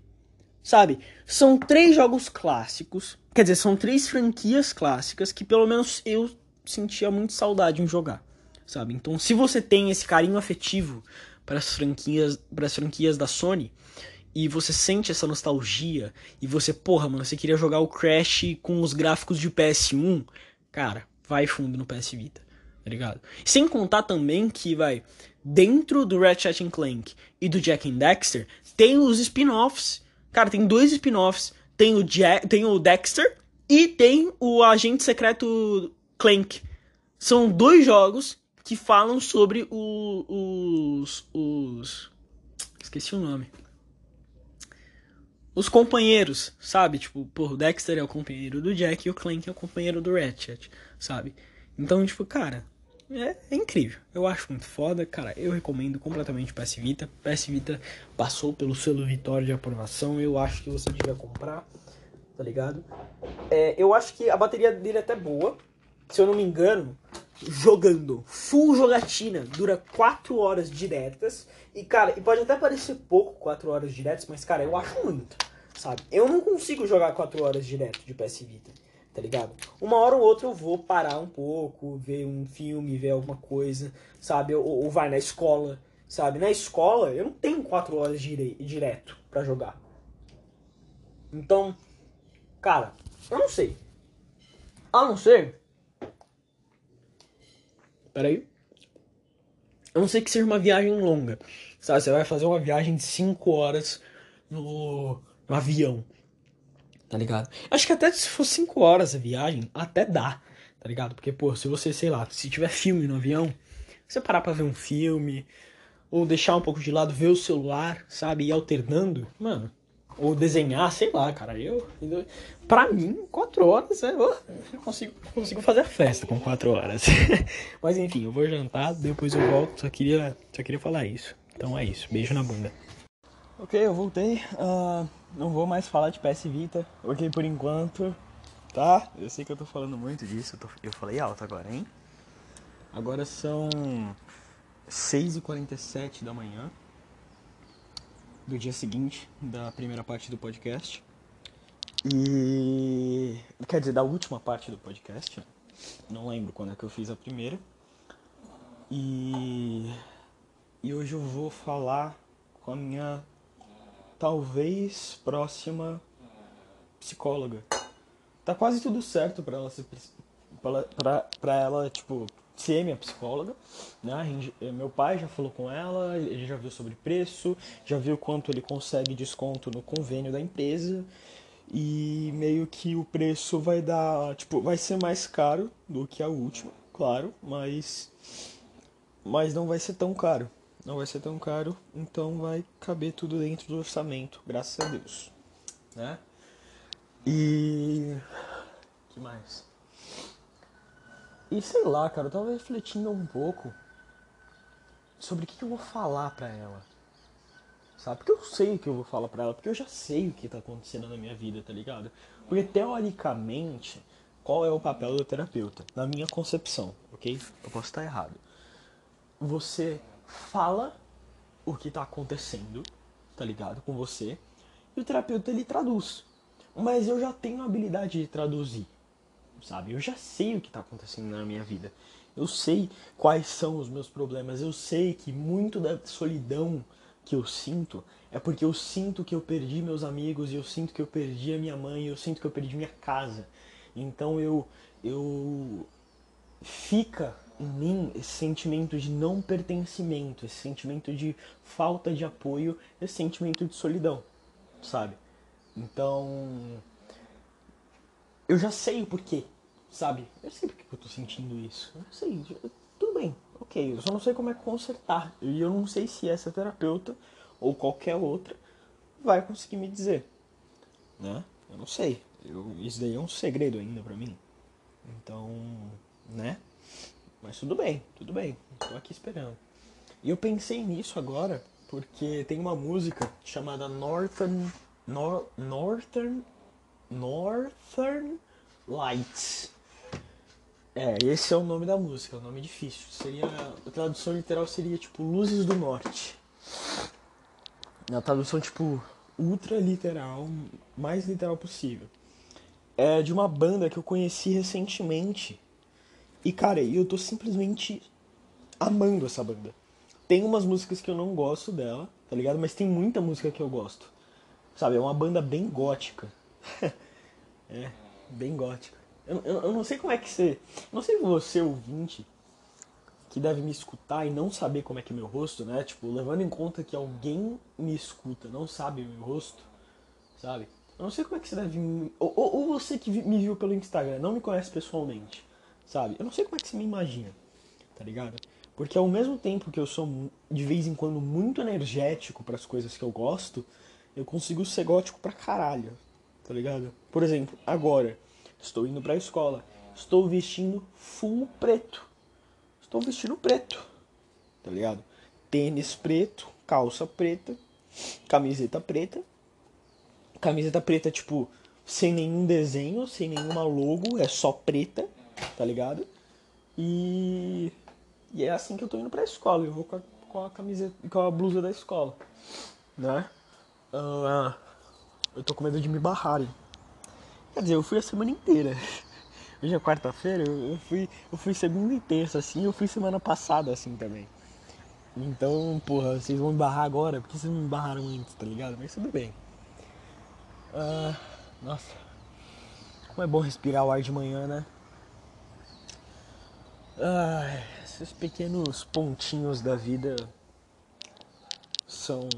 Sabe? São três jogos clássicos. Quer dizer, são três franquias clássicas que pelo menos eu sentia muito saudade em jogar. Sabe? Então, se você tem esse carinho afetivo para as franquias, para as franquias da Sony, e você sente essa nostalgia, e você, porra, mano, você queria jogar o Crash com os gráficos de PS1, cara, vai fundo no PS Vita, tá ligado? Sem contar também que, vai, dentro do Ratchet Clank e do Jack and Dexter, tem os spin-offs Cara, tem dois spin-offs. Tem o, Jack, tem o Dexter e tem o Agente Secreto Clank. São dois jogos que falam sobre o, os, os. Esqueci o nome. Os companheiros, sabe? Tipo, pô, o Dexter é o companheiro do Jack e o Clank é o companheiro do Ratchet, sabe? Então, tipo, cara, é, é, incrível. Eu acho muito foda, cara. Eu recomendo completamente o PS Vita. PS Vita passou pelo selo Vitória de aprovação. Eu acho que você devia comprar, tá ligado? É, eu acho que a bateria dele é até boa. Se eu não me engano, jogando full jogatina dura 4 horas diretas. E, cara, e pode até parecer pouco 4 horas diretas, mas, cara, eu acho muito, sabe? Eu não consigo jogar 4 horas direto de PS Vita tá ligado? Uma hora ou outra eu vou parar um pouco, ver um filme, ver alguma coisa, sabe? Ou, ou vai na escola, sabe? Na escola eu não tenho quatro horas dire direto para jogar. Então, cara, eu não sei. A não ser. Peraí. A não ser que seja uma viagem longa. Sabe? Você vai fazer uma viagem de 5 horas no, no avião tá ligado? Acho que até se for 5 horas a viagem, até dá, tá ligado? Porque, pô, se você, sei lá, se tiver filme no avião, você parar pra ver um filme, ou deixar um pouco de lado, ver o celular, sabe? Ir alternando, mano. Ou desenhar, sei lá, cara. Eu. Pra mim, 4 horas é. Eu consigo, consigo fazer a festa com 4 horas. [laughs] Mas enfim, eu vou jantar, depois eu volto. Só queria, só queria falar isso. Então é isso. Beijo na bunda. Ok, eu voltei. Uh, não vou mais falar de PS Vita. Ok, por enquanto. Tá? Eu sei que eu tô falando muito disso. Eu, tô... eu falei alto agora, hein? Agora são 6h47 da manhã do dia seguinte da primeira parte do podcast. E. Quer dizer, da última parte do podcast. Não lembro quando é que eu fiz a primeira. E. E hoje eu vou falar com a minha talvez próxima psicóloga. Tá quase tudo certo para ela ser pra ela, tipo, ser minha psicóloga, né? Eh, meu pai já falou com ela, ele já viu sobre preço, já viu quanto ele consegue desconto no convênio da empresa e meio que o preço vai dar, tipo, vai ser mais caro do que a última, claro, mas mas não vai ser tão caro não vai ser tão caro, então vai caber tudo dentro do orçamento, graças a Deus, né? E que mais? E sei lá, cara, eu tava refletindo um pouco sobre o que, eu vou falar pra ela. Sabe? Porque eu sei o que eu vou falar pra ela, porque eu já sei o que tá acontecendo na minha vida, tá ligado? Porque teoricamente, qual é o papel do terapeuta? Na minha concepção, ok? Eu posso estar errado. Você fala o que tá acontecendo, tá ligado? Com você. E o terapeuta ele traduz. Mas eu já tenho a habilidade de traduzir, sabe? Eu já sei o que tá acontecendo na minha vida. Eu sei quais são os meus problemas. Eu sei que muito da solidão que eu sinto é porque eu sinto que eu perdi meus amigos, e eu sinto que eu perdi a minha mãe, eu sinto que eu perdi minha casa. Então eu eu fica em mim esse sentimento de não pertencimento, esse sentimento de falta de apoio, esse sentimento de solidão, sabe? Então, eu já sei o porquê, sabe? Eu sei porque eu tô sentindo isso. Eu sei, tudo bem, ok. Eu só não sei como é consertar. E eu não sei se essa terapeuta ou qualquer outra vai conseguir me dizer, né? Eu não sei. Eu, isso daí é um segredo ainda pra mim. Então, né? Mas tudo bem, tudo bem. Tô aqui esperando. E eu pensei nisso agora porque tem uma música chamada Northern Nor, Northern Northern Lights. É, esse é o nome da música, é um nome difícil. Seria a tradução literal seria tipo Luzes do Norte. Na tradução tipo ultra literal, mais literal possível. É de uma banda que eu conheci recentemente. E cara, eu tô simplesmente amando essa banda. Tem umas músicas que eu não gosto dela, tá ligado? Mas tem muita música que eu gosto. Sabe, é uma banda bem gótica. [laughs] é, bem gótica. Eu, eu, eu, não sei como é que você. Não sei você, ouvinte, que deve me escutar e não saber como é que é meu rosto, né? Tipo, levando em conta que alguém me escuta, não sabe meu rosto, sabe? Eu não sei como é que você deve. Ou, ou, ou você que me viu pelo Instagram, não me conhece pessoalmente, sabe? Eu não sei como é que você me imagina, tá ligado? Porque ao mesmo tempo que eu sou de vez em quando muito energético para as coisas que eu gosto, eu consigo ser gótico pra caralho, tá ligado? Por exemplo, agora estou indo pra escola, estou vestindo full preto. Estou vestindo preto, tá ligado? Tênis preto, calça preta, camiseta preta. Camiseta preta, tipo, sem nenhum desenho, sem nenhuma logo, é só preta, tá ligado? E e é assim que eu tô indo pra escola. Eu vou com a, com a camiseta, com a blusa da escola, né? Uh, eu tô com medo de me barrarem. Quer dizer, eu fui a semana inteira. [laughs] Hoje é quarta-feira, eu fui, eu fui segunda e terça, assim, eu fui semana passada, assim, também. Então, porra, vocês vão me barrar agora, porque vocês me barraram antes, tá ligado? Mas tudo bem. Uh, nossa, como é bom respirar o ar de manhã, né? Ai, esses pequenos pontinhos da vida são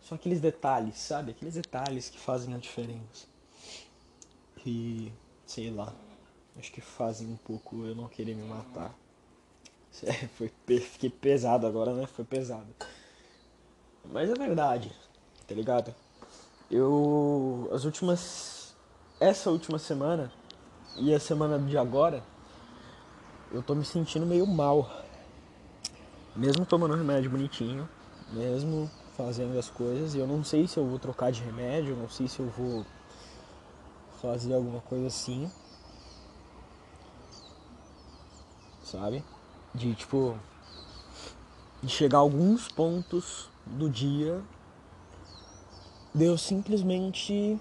são aqueles detalhes, sabe? Aqueles detalhes que fazem a diferença. E sei lá, acho que fazem um pouco eu não querer me matar. [laughs] É, foi fiquei pesado agora, né? Foi pesado. Mas é verdade, tá ligado? Eu as últimas essa última semana e a semana de agora eu tô me sentindo meio mal. Mesmo tomando remédio bonitinho, mesmo fazendo as coisas, e eu não sei se eu vou trocar de remédio, não sei se eu vou fazer alguma coisa assim. Sabe? De tipo de chegar a alguns pontos do dia de eu simplesmente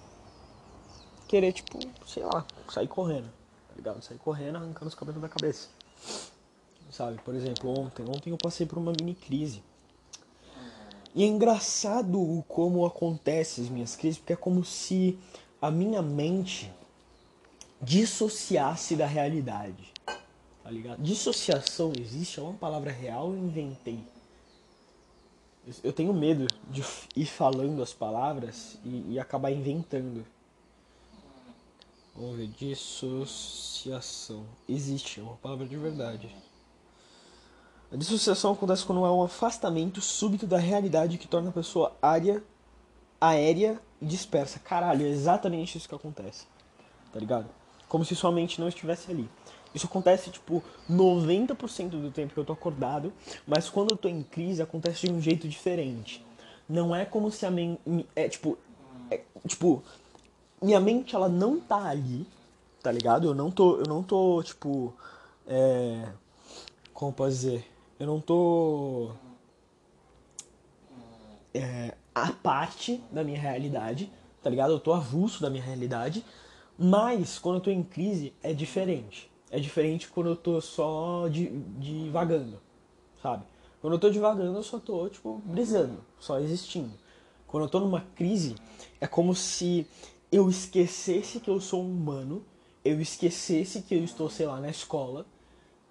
querer, tipo, sei lá, sair correndo, tá ligado? Sair correndo arrancando os cabelos da cabeça. Sabe, por exemplo, ontem, ontem eu passei por uma mini crise. E é engraçado como acontece as minhas crises, porque é como se a minha mente dissociasse da realidade. Tá ligado? Dissociação existe, é uma palavra real, eu inventei. Eu tenho medo de ir falando as palavras e, e acabar inventando. Ver, dissociação. Existe, é uma palavra de verdade. A dissociação acontece quando há um afastamento súbito da realidade que torna a pessoa área, aérea e dispersa. Caralho, é exatamente isso que acontece. Tá ligado? Como se sua mente não estivesse ali. Isso acontece, tipo, 90% do tempo que eu tô acordado, mas quando eu tô em crise acontece de um jeito diferente. Não é como se a mente. É tipo. É, tipo, minha mente ela não tá ali, tá ligado? Eu não tô, eu não tô tipo, é, como posso dizer? Eu não tô é, a parte da minha realidade, tá ligado? Eu tô avulso da minha realidade, mas quando eu tô em crise é diferente. É diferente quando eu tô só divagando, sabe? Quando eu tô divagando, eu só tô, tipo, brisando, só existindo. Quando eu tô numa crise, é como se eu esquecesse que eu sou um humano, eu esquecesse que eu estou, sei lá, na escola,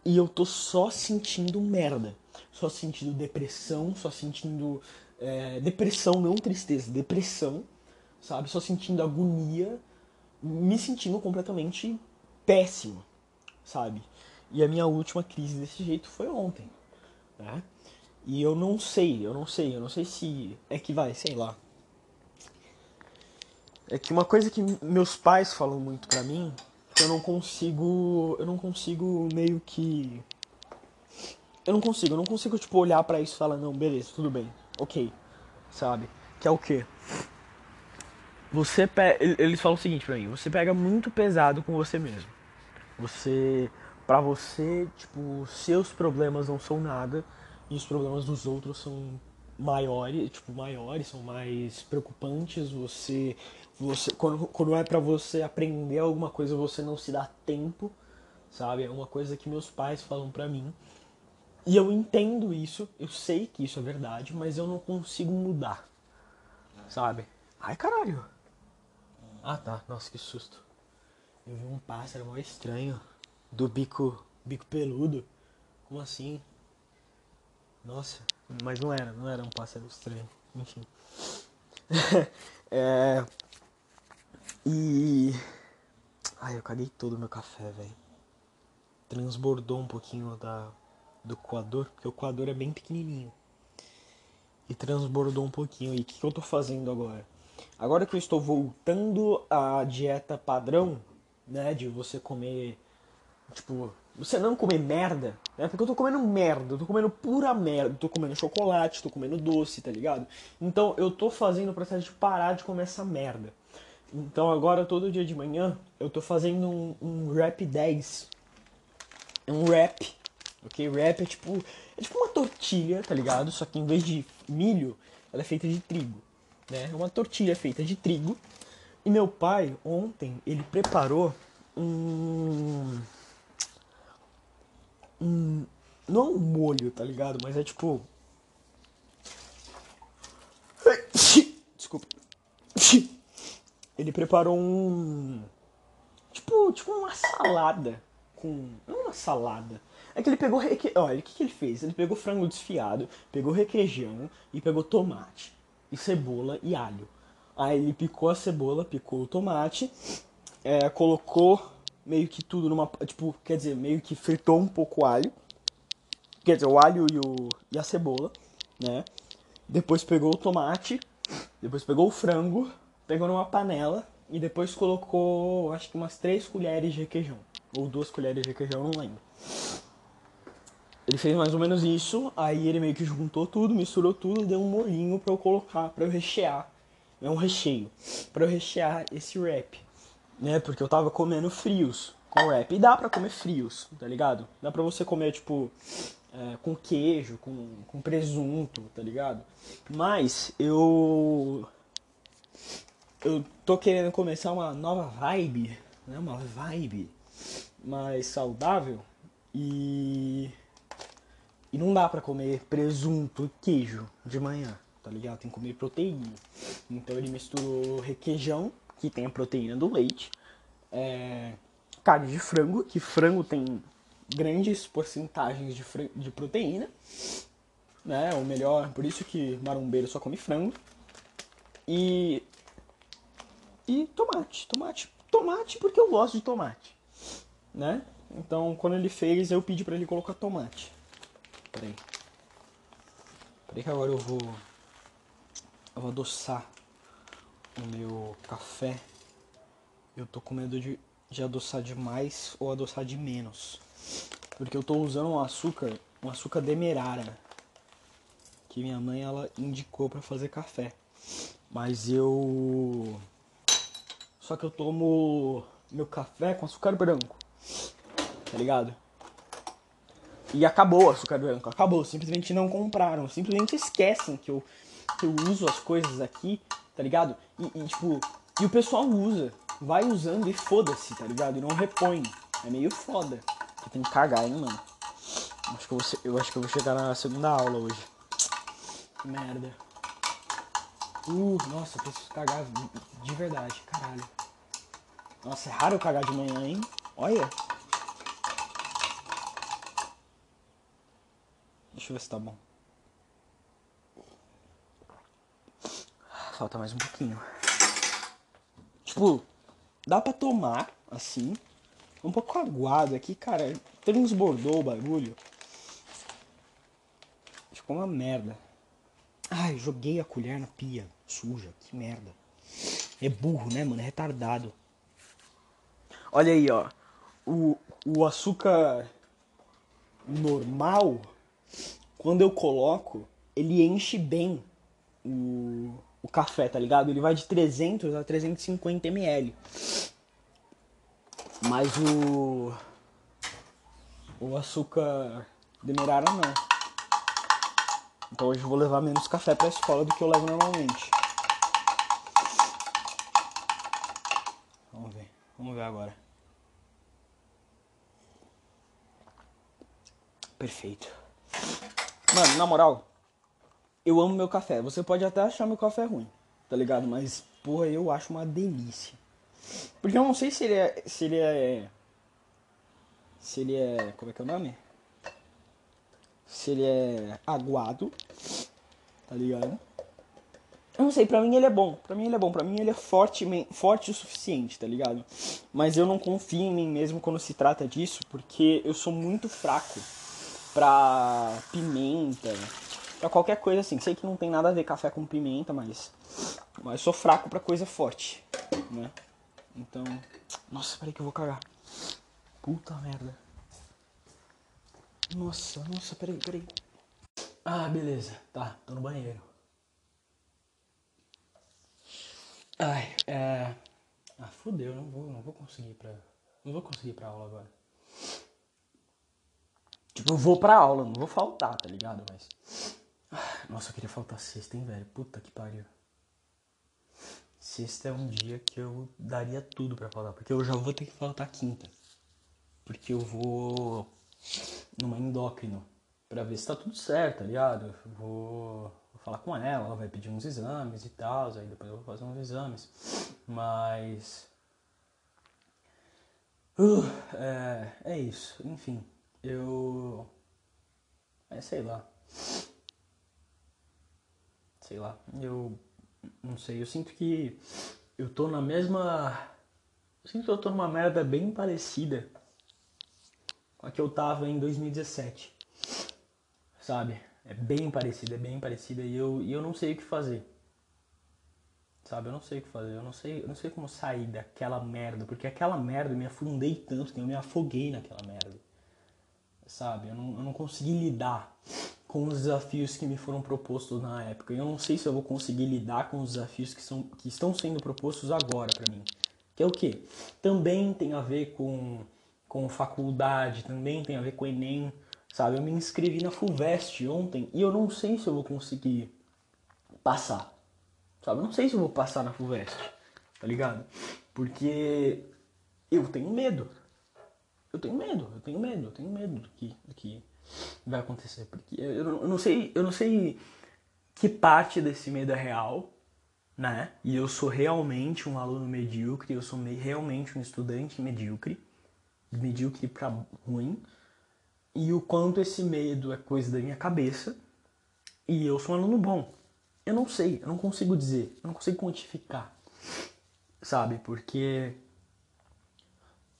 e eu tô só sentindo merda. Só sentindo depressão, só sentindo. É, depressão, não tristeza, depressão, sabe? Só sentindo agonia, me sentindo completamente péssimo, sabe? E a minha última crise desse jeito foi ontem, né? E eu não sei, eu não sei, eu não sei se é que vai, sei lá. É que uma coisa que meus pais falam muito pra mim, eu não consigo, eu não consigo meio que eu não consigo, eu não consigo tipo olhar para isso e falar não, beleza, tudo bem. OK. Sabe? Que é o quê? Você pe... eles falam o seguinte pra mim, você pega muito pesado com você mesmo. Você para você, tipo, seus problemas não são nada e os problemas dos outros são maiores, tipo, maiores, são mais preocupantes. Você, você quando, quando é para você aprender alguma coisa, você não se dá tempo, sabe? É uma coisa que meus pais falam pra mim. E eu entendo isso, eu sei que isso é verdade, mas eu não consigo mudar, sabe? Ai, caralho. Ah, tá. Nossa, que susto. Eu vi um pássaro mó estranho do bico, bico peludo. Como assim? Nossa, mas não era, não era um pássaro estranho. Enfim. [laughs] é... E. Ai, eu caguei todo o meu café, velho. Transbordou um pouquinho da, do coador, porque o coador é bem pequenininho. E transbordou um pouquinho. E o que, que eu tô fazendo agora? Agora que eu estou voltando à dieta padrão, né, de você comer Tipo, você não comer merda, né? Porque eu tô comendo merda, eu tô comendo pura merda, tô comendo chocolate, tô comendo doce, tá ligado? Então eu tô fazendo o processo de parar de comer essa merda. Então agora, todo dia de manhã, eu tô fazendo um, um rap 10. É um rap, ok? Rap é tipo, é tipo uma tortilha, tá ligado? Só que em vez de milho, ela é feita de trigo, né? É uma tortilha feita de trigo. E meu pai, ontem, ele preparou um um. Não um molho, tá ligado? Mas é tipo. [laughs] Desculpa. Ele preparou um. Tipo, tipo uma salada. Com. Não uma salada. É que ele pegou. Reque... Olha, o que, que ele fez? Ele pegou frango desfiado, pegou requeijão e pegou tomate, e cebola e alho. Aí ele picou a cebola, picou o tomate, é, colocou meio que tudo numa. Tipo, quer dizer, meio que fritou um pouco o alho. Quer dizer, o alho e, o, e a cebola, né? Depois pegou o tomate, depois pegou o frango, pegou numa panela e depois colocou, acho que umas três colheres de requeijão. Ou duas colheres de requeijão, não lembro. Ele fez mais ou menos isso, aí ele meio que juntou tudo, misturou tudo, deu um molinho para eu colocar, para eu rechear. É um recheio, para eu rechear esse wrap né? Porque eu tava comendo frios com wrap. E dá pra comer frios, tá ligado? Dá pra você comer, tipo, é, com queijo, com, com presunto, tá ligado? Mas eu. Eu tô querendo começar uma nova vibe, né? Uma vibe mais saudável e. E não dá pra comer presunto e queijo de manhã, tá ligado? Tem que comer proteína. Então ele misturou requeijão que tem a proteína do leite, é, carne de frango, que frango tem grandes porcentagens de, de proteína, né? Ou melhor, por isso que marombeiro só come frango. E e tomate, tomate, tomate porque eu gosto de tomate, né? Então, quando ele fez, eu pedi para ele colocar tomate. Peraí. Peraí que agora eu vou eu vou adoçar o meu café, eu tô com medo de, de adoçar demais ou adoçar de menos. Porque eu tô usando um açúcar, um açúcar demerara, que minha mãe ela indicou para fazer café. Mas eu só que eu tomo meu café com açúcar branco. Tá ligado? E acabou o açúcar branco, acabou. Simplesmente não compraram, simplesmente esquecem que eu, que eu uso as coisas aqui tá ligado? E, e, tipo, e o pessoal usa, vai usando e foda-se, tá ligado? E não repõe. É meio foda. Eu tenho que cagar, hein, mano. Acho que eu, vou, eu acho que eu vou chegar na segunda aula hoje. Que merda. Uh, nossa, eu preciso cagar de verdade, caralho. Nossa, é raro eu cagar de manhã, hein? Olha. Deixa eu ver se tá bom. Falta mais um pouquinho. Tipo, dá pra tomar, assim. Um pouco aguado aqui, cara. Transbordou o bagulho. Ficou uma merda. Ai, joguei a colher na pia. Suja, que merda. É burro, né, mano? É retardado. Olha aí, ó. O, o açúcar normal, quando eu coloco, ele enche bem o, o café, tá ligado? Ele vai de 300 a 350 ml. Mas o o açúcar demerara não. Então hoje eu vou levar menos café pra escola do que eu levo normalmente. Vamos ver. Vamos ver agora. Perfeito. Mano, na moral, eu amo meu café. Você pode até achar meu café ruim, tá ligado? Mas, porra, eu acho uma delícia. Porque eu não sei se ele é. Se ele é. Se ele é. Como é que é o nome? Se ele é aguado. Tá ligado? Eu não sei, pra mim ele é bom. Pra mim ele é bom. Pra mim ele é forte, forte o suficiente, tá ligado? Mas eu não confio em mim mesmo quando se trata disso, porque eu sou muito fraco pra pimenta, pra qualquer coisa assim. Sei que não tem nada a ver café com pimenta, mas, mas sou fraco pra coisa forte, né? Então, nossa, peraí que eu vou cagar. Puta merda. Nossa, nossa, peraí, peraí. Ah, beleza. Tá, tô no banheiro. Ai, é. Ah, fudeu, não vou, não vou conseguir pra. Não vou conseguir pra aula agora. Tipo, eu vou pra aula, não vou faltar, tá ligado? Mas. Nossa, eu queria faltar sexta, hein, velho? Puta que pariu. Sexta é um dia que eu daria tudo pra faltar, porque eu já vou ter que faltar quinta. Porque eu vou numa endócrino pra ver se tá tudo certo, tá ligado? Vou, vou falar com ela, ela vai pedir uns exames e tal, aí depois eu vou fazer uns exames. Mas. Uh, é, é isso, enfim. Eu. É, sei lá. Sei lá. Eu. Não sei. Eu sinto que. Eu tô na mesma. Eu sinto que eu tô numa merda bem parecida com a que eu tava em 2017. Sabe? É bem parecida, é bem parecida. E eu, e eu não sei o que fazer. Sabe? Eu não sei o que fazer. Eu não sei, eu não sei como sair daquela merda. Porque aquela merda eu me afundei tanto que eu me afoguei naquela merda sabe? Eu não, eu não consegui lidar com os desafios que me foram propostos na época. Eu não sei se eu vou conseguir lidar com os desafios que, são, que estão sendo propostos agora para mim. Que é o que? Também tem a ver com, com faculdade, também tem a ver com Enem, sabe? Eu me inscrevi na FUVEST ontem e eu não sei se eu vou conseguir passar, sabe? Eu não sei se eu vou passar na FUVEST, tá ligado? Porque eu tenho medo, eu tenho medo, eu tenho medo, eu tenho medo do que, do que vai acontecer. Porque eu, eu não sei, eu não sei que parte desse medo é real, né? E eu sou realmente um aluno medíocre, eu sou realmente um estudante medíocre, medíocre para ruim, e o quanto esse medo é coisa da minha cabeça, e eu sou um aluno bom. Eu não sei, eu não consigo dizer, eu não consigo quantificar, sabe? Porque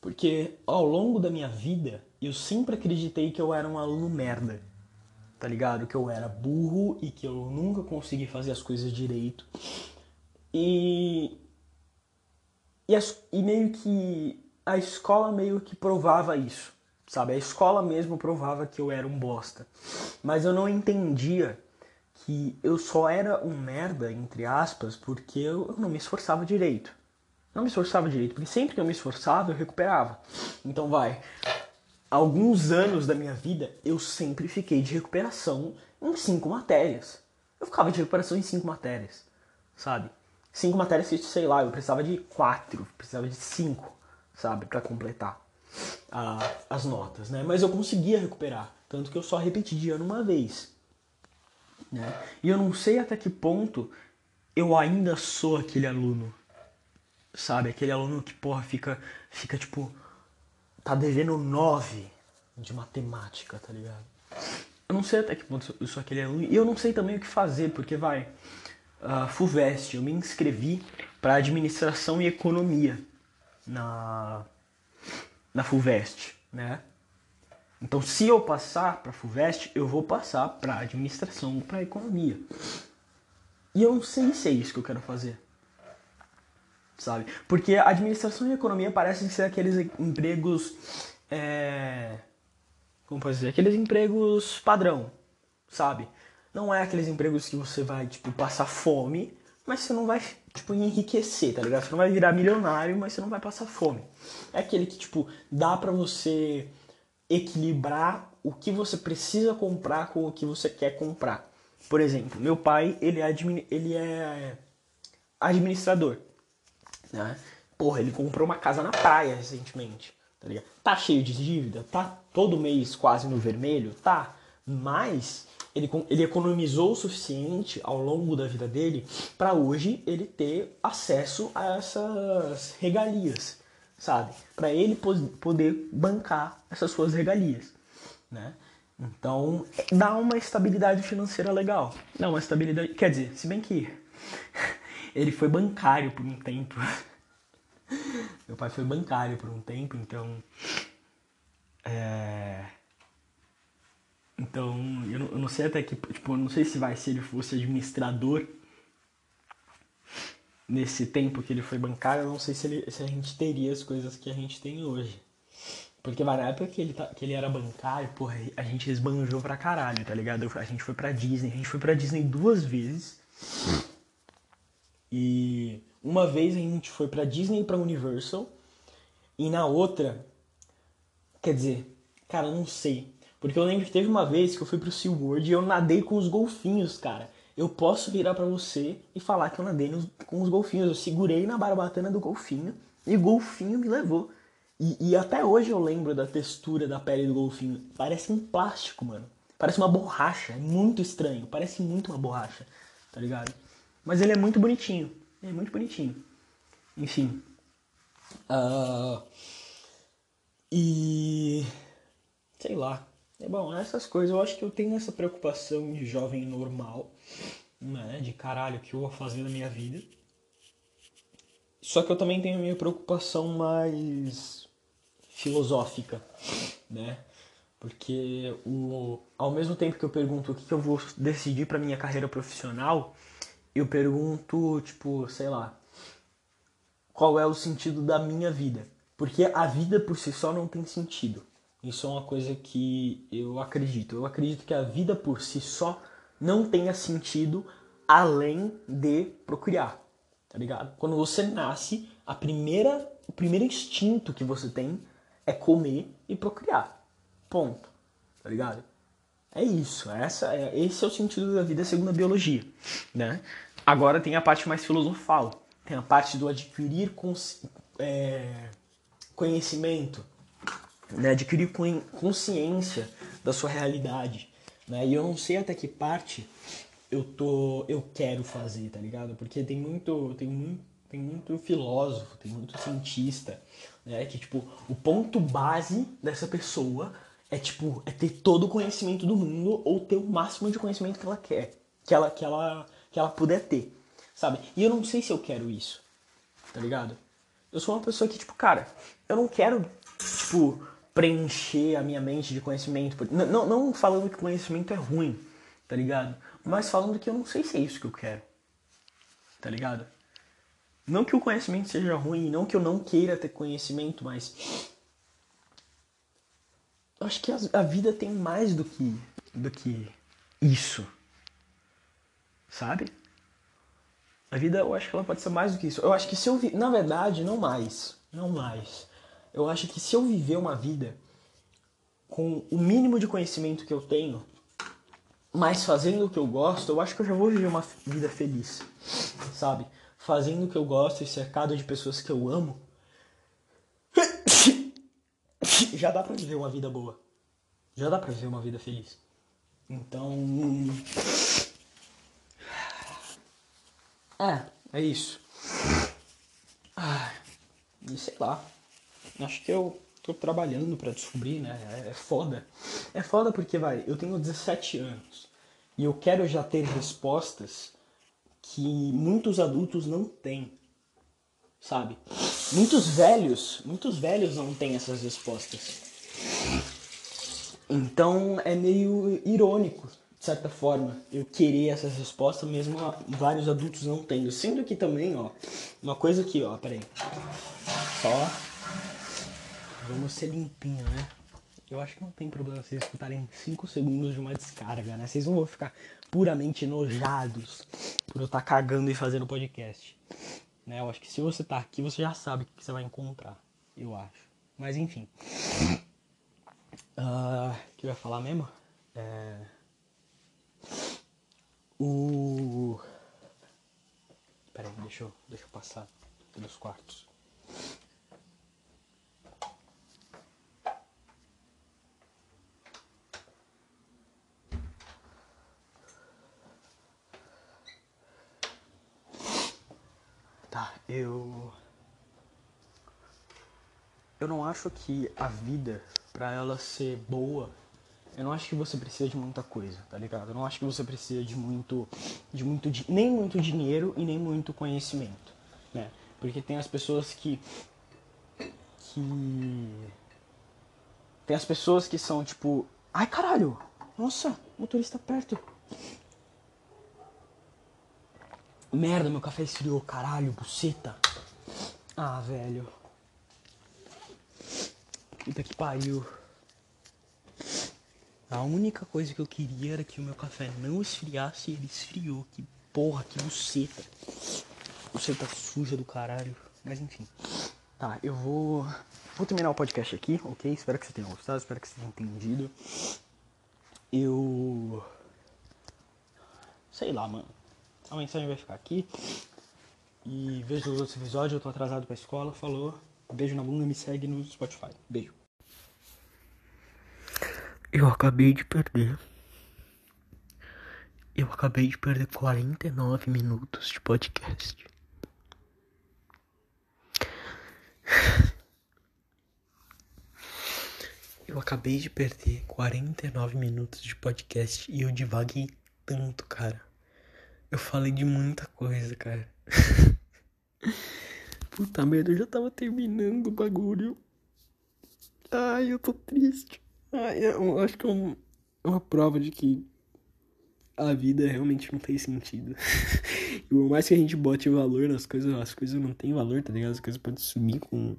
porque ao longo da minha vida, eu sempre acreditei que eu era um aluno merda. Tá ligado? Que eu era burro e que eu nunca consegui fazer as coisas direito. E. E, as, e meio que. A escola meio que provava isso. Sabe? A escola mesmo provava que eu era um bosta. Mas eu não entendia que eu só era um merda, entre aspas, porque eu não me esforçava direito não me esforçava direito, porque sempre que eu me esforçava, eu recuperava. Então vai. Alguns anos da minha vida, eu sempre fiquei de recuperação em cinco matérias. Eu ficava de recuperação em cinco matérias, sabe? Cinco matérias sei lá, eu precisava de quatro, precisava de cinco, sabe? para completar as notas, né? Mas eu conseguia recuperar, tanto que eu só repeti de ano uma vez, né? E eu não sei até que ponto eu ainda sou aquele aluno sabe? Aquele aluno que, porra, fica, fica tipo, tá devendo nove de matemática, tá ligado? Eu não sei até que ponto eu sou aquele aluno. E eu não sei também o que fazer, porque vai. Uh, FUVEST, eu me inscrevi para administração e economia na, na FUVEST, né? Então, se eu passar para FUVEST, eu vou passar para administração para economia. E eu não sei se é isso que eu quero fazer. Sabe? Porque administração e economia parecem ser aqueles empregos. É... Como posso dizer? Aqueles empregos padrão, sabe? Não é aqueles empregos que você vai, tipo, passar fome, mas você não vai, tipo, enriquecer, tá ligado? Você não vai virar milionário, mas você não vai passar fome. É aquele que, tipo, dá pra você equilibrar o que você precisa comprar com o que você quer comprar. Por exemplo, meu pai, ele é, ele é administrador, né? Porra, ele comprou uma casa na praia recentemente, tá ligado? Tá cheio de dívida, tá todo mês quase no vermelho, tá, mas ele, ele economizou o suficiente ao longo da vida dele para hoje ele ter acesso a essas regalias, sabe? Para ele poder bancar essas suas regalias, né? Então, dá uma estabilidade financeira legal. Dá uma estabilidade, quer dizer, se bem que ele foi bancário por um tempo. [laughs] Meu pai foi bancário por um tempo, então é então, eu não, eu não, sei até que, tipo, eu não sei se vai se ele fosse administrador nesse tempo que ele foi bancário, eu não sei se, ele, se a gente teria as coisas que a gente tem hoje. Porque na época que ele, tá, que ele era bancário, porra, a gente esbanjou pra caralho, tá ligado? A gente foi pra Disney, a gente foi pra Disney duas vezes. E uma vez a gente foi pra Disney e pra Universal. E na outra, quer dizer, cara, não sei. Porque eu lembro que teve uma vez que eu fui pro SeaWorld e eu nadei com os golfinhos, cara. Eu posso virar para você e falar que eu nadei nos, com os golfinhos. Eu segurei na barbatana do golfinho e o golfinho me levou. E, e, até hoje eu lembro da textura da pele do golfinho. Parece um plástico, mano. Parece uma borracha. É muito estranho. Parece muito uma borracha, tá ligado? Mas ele é muito bonitinho. Ele é muito bonitinho. Enfim. Uh, e. Sei lá. É bom, essas coisas, eu acho que eu tenho essa preocupação de jovem normal, né? De caralho, o que eu vou fazer na minha vida. Só que eu também tenho a minha preocupação mais filosófica, né? Porque o, ao mesmo tempo que eu pergunto o que, que eu vou decidir para minha carreira profissional, eu pergunto, tipo, sei lá, qual é o sentido da minha vida? Porque a vida por si só não tem sentido. Isso é uma coisa que eu acredito. Eu acredito que a vida por si só não tenha sentido além de procriar, tá ligado? Quando você nasce, a primeira, o primeiro instinto que você tem é comer e procriar. Ponto. Tá ligado? É isso. Essa é, esse é o sentido da vida segundo a biologia, né? Agora tem a parte mais filosofal. Tem a parte do adquirir é, conhecimento, né, adquirir consciência da sua realidade, né? E eu não sei até que parte eu tô eu quero fazer, tá ligado? Porque tem muito tem muito tem muito filósofo, tem muito cientista, né, que tipo, o ponto base dessa pessoa é tipo, é ter todo o conhecimento do mundo ou ter o máximo de conhecimento que ela quer, que ela que ela que ela puder ter, sabe? E eu não sei se eu quero isso. Tá ligado? Eu sou uma pessoa que tipo, cara, eu não quero tipo preencher a minha mente de conhecimento. Não, não, não falando que conhecimento é ruim, tá ligado? Mas falando que eu não sei se é isso que eu quero, tá ligado? Não que o conhecimento seja ruim, não que eu não queira ter conhecimento, mas. Eu acho que a vida tem mais do que, do que isso. Sabe? A vida, eu acho que ela pode ser mais do que isso. Eu acho que se eu. Vi... Na verdade, não mais. Não mais eu acho que se eu viver uma vida com o mínimo de conhecimento que eu tenho, mas fazendo o que eu gosto, eu acho que eu já vou viver uma vida feliz, sabe? Fazendo o que eu gosto e cercado de pessoas que eu amo, [coughs] já dá pra viver uma vida boa. Já dá pra viver uma vida feliz. Então. É, é isso. Ah, e sei lá. Acho que eu tô trabalhando para descobrir, né? É, é foda. É foda porque, vai, eu tenho 17 anos e eu quero já ter respostas que muitos adultos não têm, sabe? Muitos velhos, muitos velhos não têm essas respostas. Então é meio irônico de certa forma, eu querer essas respostas, mesmo vários adultos não tendo. Sendo que também, ó, uma coisa aqui, ó, peraí. Só. Vamos ser limpinho, né? Eu acho que não tem problema vocês escutarem 5 segundos de uma descarga, né? Vocês não vão ficar puramente enojados por eu estar tá cagando e fazendo podcast. Né? Eu acho que se você tá aqui, você já sabe o que você vai encontrar. Eu acho. Mas enfim. Uh, o que eu ia falar mesmo? É... O. Pera aí, deixa eu, deixa eu passar pelos quartos. Tá, eu. Eu não acho que a vida, pra ela ser boa, eu não acho que você precisa de muita coisa, tá ligado? Eu não acho que você precisa de muito, de muito, nem muito dinheiro e nem muito conhecimento, né? Porque tem as pessoas que, que, tem as pessoas que são tipo, ai caralho, nossa, motorista perto. Merda, meu café esfriou, caralho, buceta. Ah, velho. Puta que pariu. A única coisa que eu queria era que o meu café não esfriasse e ele esfriou. Que porra, que buceta. Buceta suja do caralho. Mas enfim. Tá, eu vou. Vou terminar o podcast aqui, ok? Espero que você tenha gostado, espero que você tenha entendido. Eu. Sei lá, mano. A mensagem vai ficar aqui. E veja os outros episódios. Eu tô atrasado pra escola. Falou. Beijo na bunda, me segue no Spotify. Beijo. Eu acabei de perder. Eu acabei de perder 49 minutos de podcast. Eu acabei de perder 49 minutos de podcast e eu divaguei tanto, cara. Eu falei de muita coisa, cara. [laughs] Puta merda, eu já tava terminando o bagulho. Ai, eu tô triste. Ah, eu acho que é um, uma prova de que a vida realmente não tem sentido. e [laughs] por mais que a gente bote valor nas coisas, as coisas não têm valor, tá ligado? As coisas podem sumir com,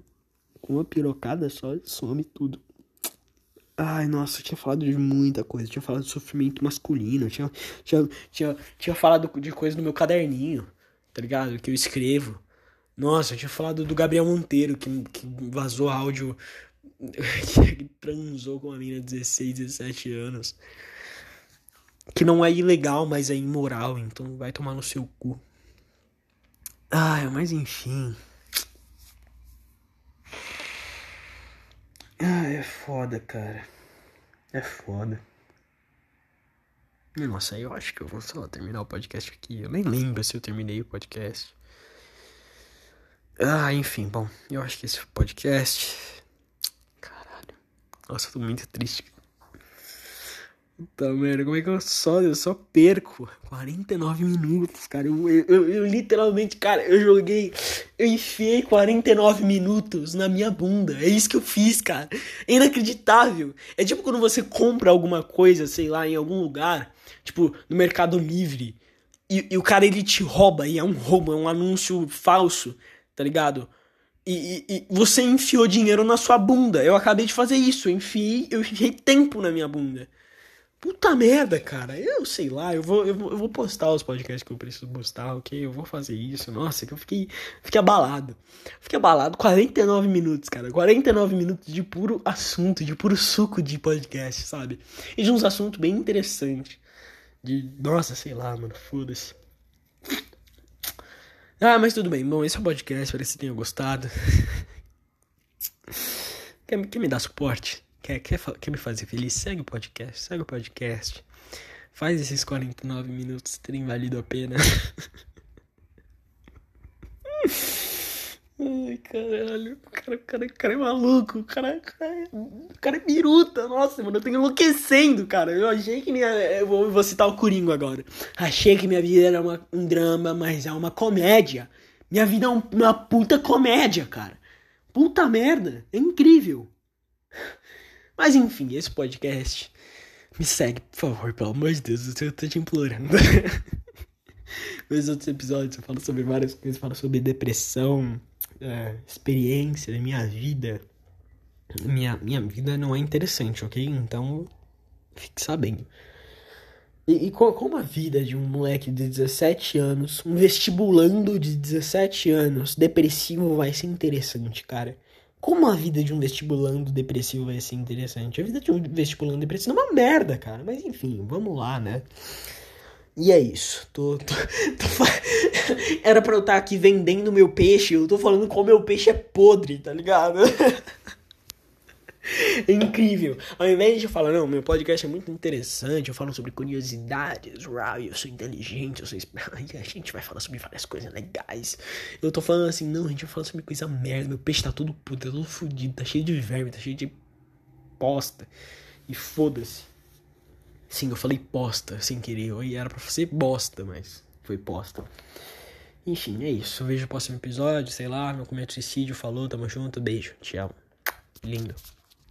com uma pirocada só, some tudo. Ai, nossa, eu tinha falado de muita coisa. Eu tinha falado de sofrimento masculino. Eu tinha, tinha, tinha, tinha falado de coisa no meu caderninho, tá ligado? Que eu escrevo. Nossa, eu tinha falado do Gabriel Monteiro, que, que vazou áudio que [laughs] transou com uma menina de 16, 17 anos. Que não é ilegal, mas é imoral, então vai tomar no seu cu. Ai, mas enfim. Ai, é foda, cara. É foda. Nossa, eu acho que eu vou só terminar o podcast aqui. Eu nem lembro se eu terminei o podcast. Ah, enfim, bom, eu acho que esse podcast nossa, eu tô muito triste. Puta merda, como é que eu só, eu só perco 49 minutos, cara. Eu, eu, eu, literalmente, cara, eu joguei. Eu enfiei 49 minutos na minha bunda. É isso que eu fiz, cara. É inacreditável. É tipo quando você compra alguma coisa, sei lá, em algum lugar, tipo no Mercado Livre, e, e o cara ele te rouba, e é um roubo, é um anúncio falso, tá ligado? E, e, você enfiou dinheiro na sua bunda. Eu acabei de fazer isso. Eu enfiei, eu enfiei tempo na minha bunda. Puta merda, cara. Eu sei lá, eu vou, eu vou, eu vou postar os podcasts que eu preciso postar, ok? Eu vou fazer isso. Nossa, que eu fiquei, fiquei abalado. Fiquei abalado. 49 minutos, cara. 49 minutos de puro assunto, de puro suco de podcast, sabe? E de uns assuntos bem interessantes. De, nossa, sei lá, mano, foda-se. Ah, mas tudo bem. Bom, esse é o podcast. Espero que você tenha gostado. [laughs] quer, quer me dar suporte? Quer, quer, quer me fazer feliz? Segue o podcast. Segue o podcast. Faz esses 49 minutos terem valido a pena. [laughs] Ai, caralho. O cara, o cara, o cara é maluco. O cara, o cara, o cara é biruta. Nossa, mano, eu tô enlouquecendo, cara. Eu achei que minha. Eu vou, vou citar o Coringo agora. Achei que minha vida era uma, um drama, mas é uma comédia. Minha vida é um, uma puta comédia, cara. Puta merda. É incrível. [laughs] Mas enfim, esse podcast Me segue, por favor, pelo amor de Deus, eu tô te implorando. [laughs] [laughs] Nos outros episódios eu falo sobre várias coisas, falo sobre depressão, é, experiência da minha vida. Minha, minha vida não é interessante, ok? Então, fique sabendo. E, e como a vida de um moleque de 17 anos, um vestibulando de 17 anos, depressivo, vai ser interessante, cara? Como a vida de um vestibulando depressivo vai ser interessante? A vida de um vestibulando depressivo é uma merda, cara. Mas enfim, vamos lá, né? E é isso. Tô, tô, [laughs] tô, [laughs] Era pra eu estar aqui vendendo meu peixe. Eu tô falando como meu peixe é podre, tá ligado? É [laughs] incrível. Ao invés de falar, não, meu podcast é muito interessante, eu falo sobre curiosidades, uau, eu sou inteligente, eu sou. E a gente vai falar sobre várias coisas legais. Eu tô falando assim, não, a gente vai falar sobre coisa merda. Meu peixe tá todo puto, tá todo fudido, tá cheio de verme, tá cheio de posta. E foda-se. Sim, eu falei posta sem querer. E era pra ser bosta, mas foi posta. Enfim, é isso. Eu vejo o próximo episódio, sei lá, meu comento suicídio, falou, tamo junto, beijo, amo. Lindo.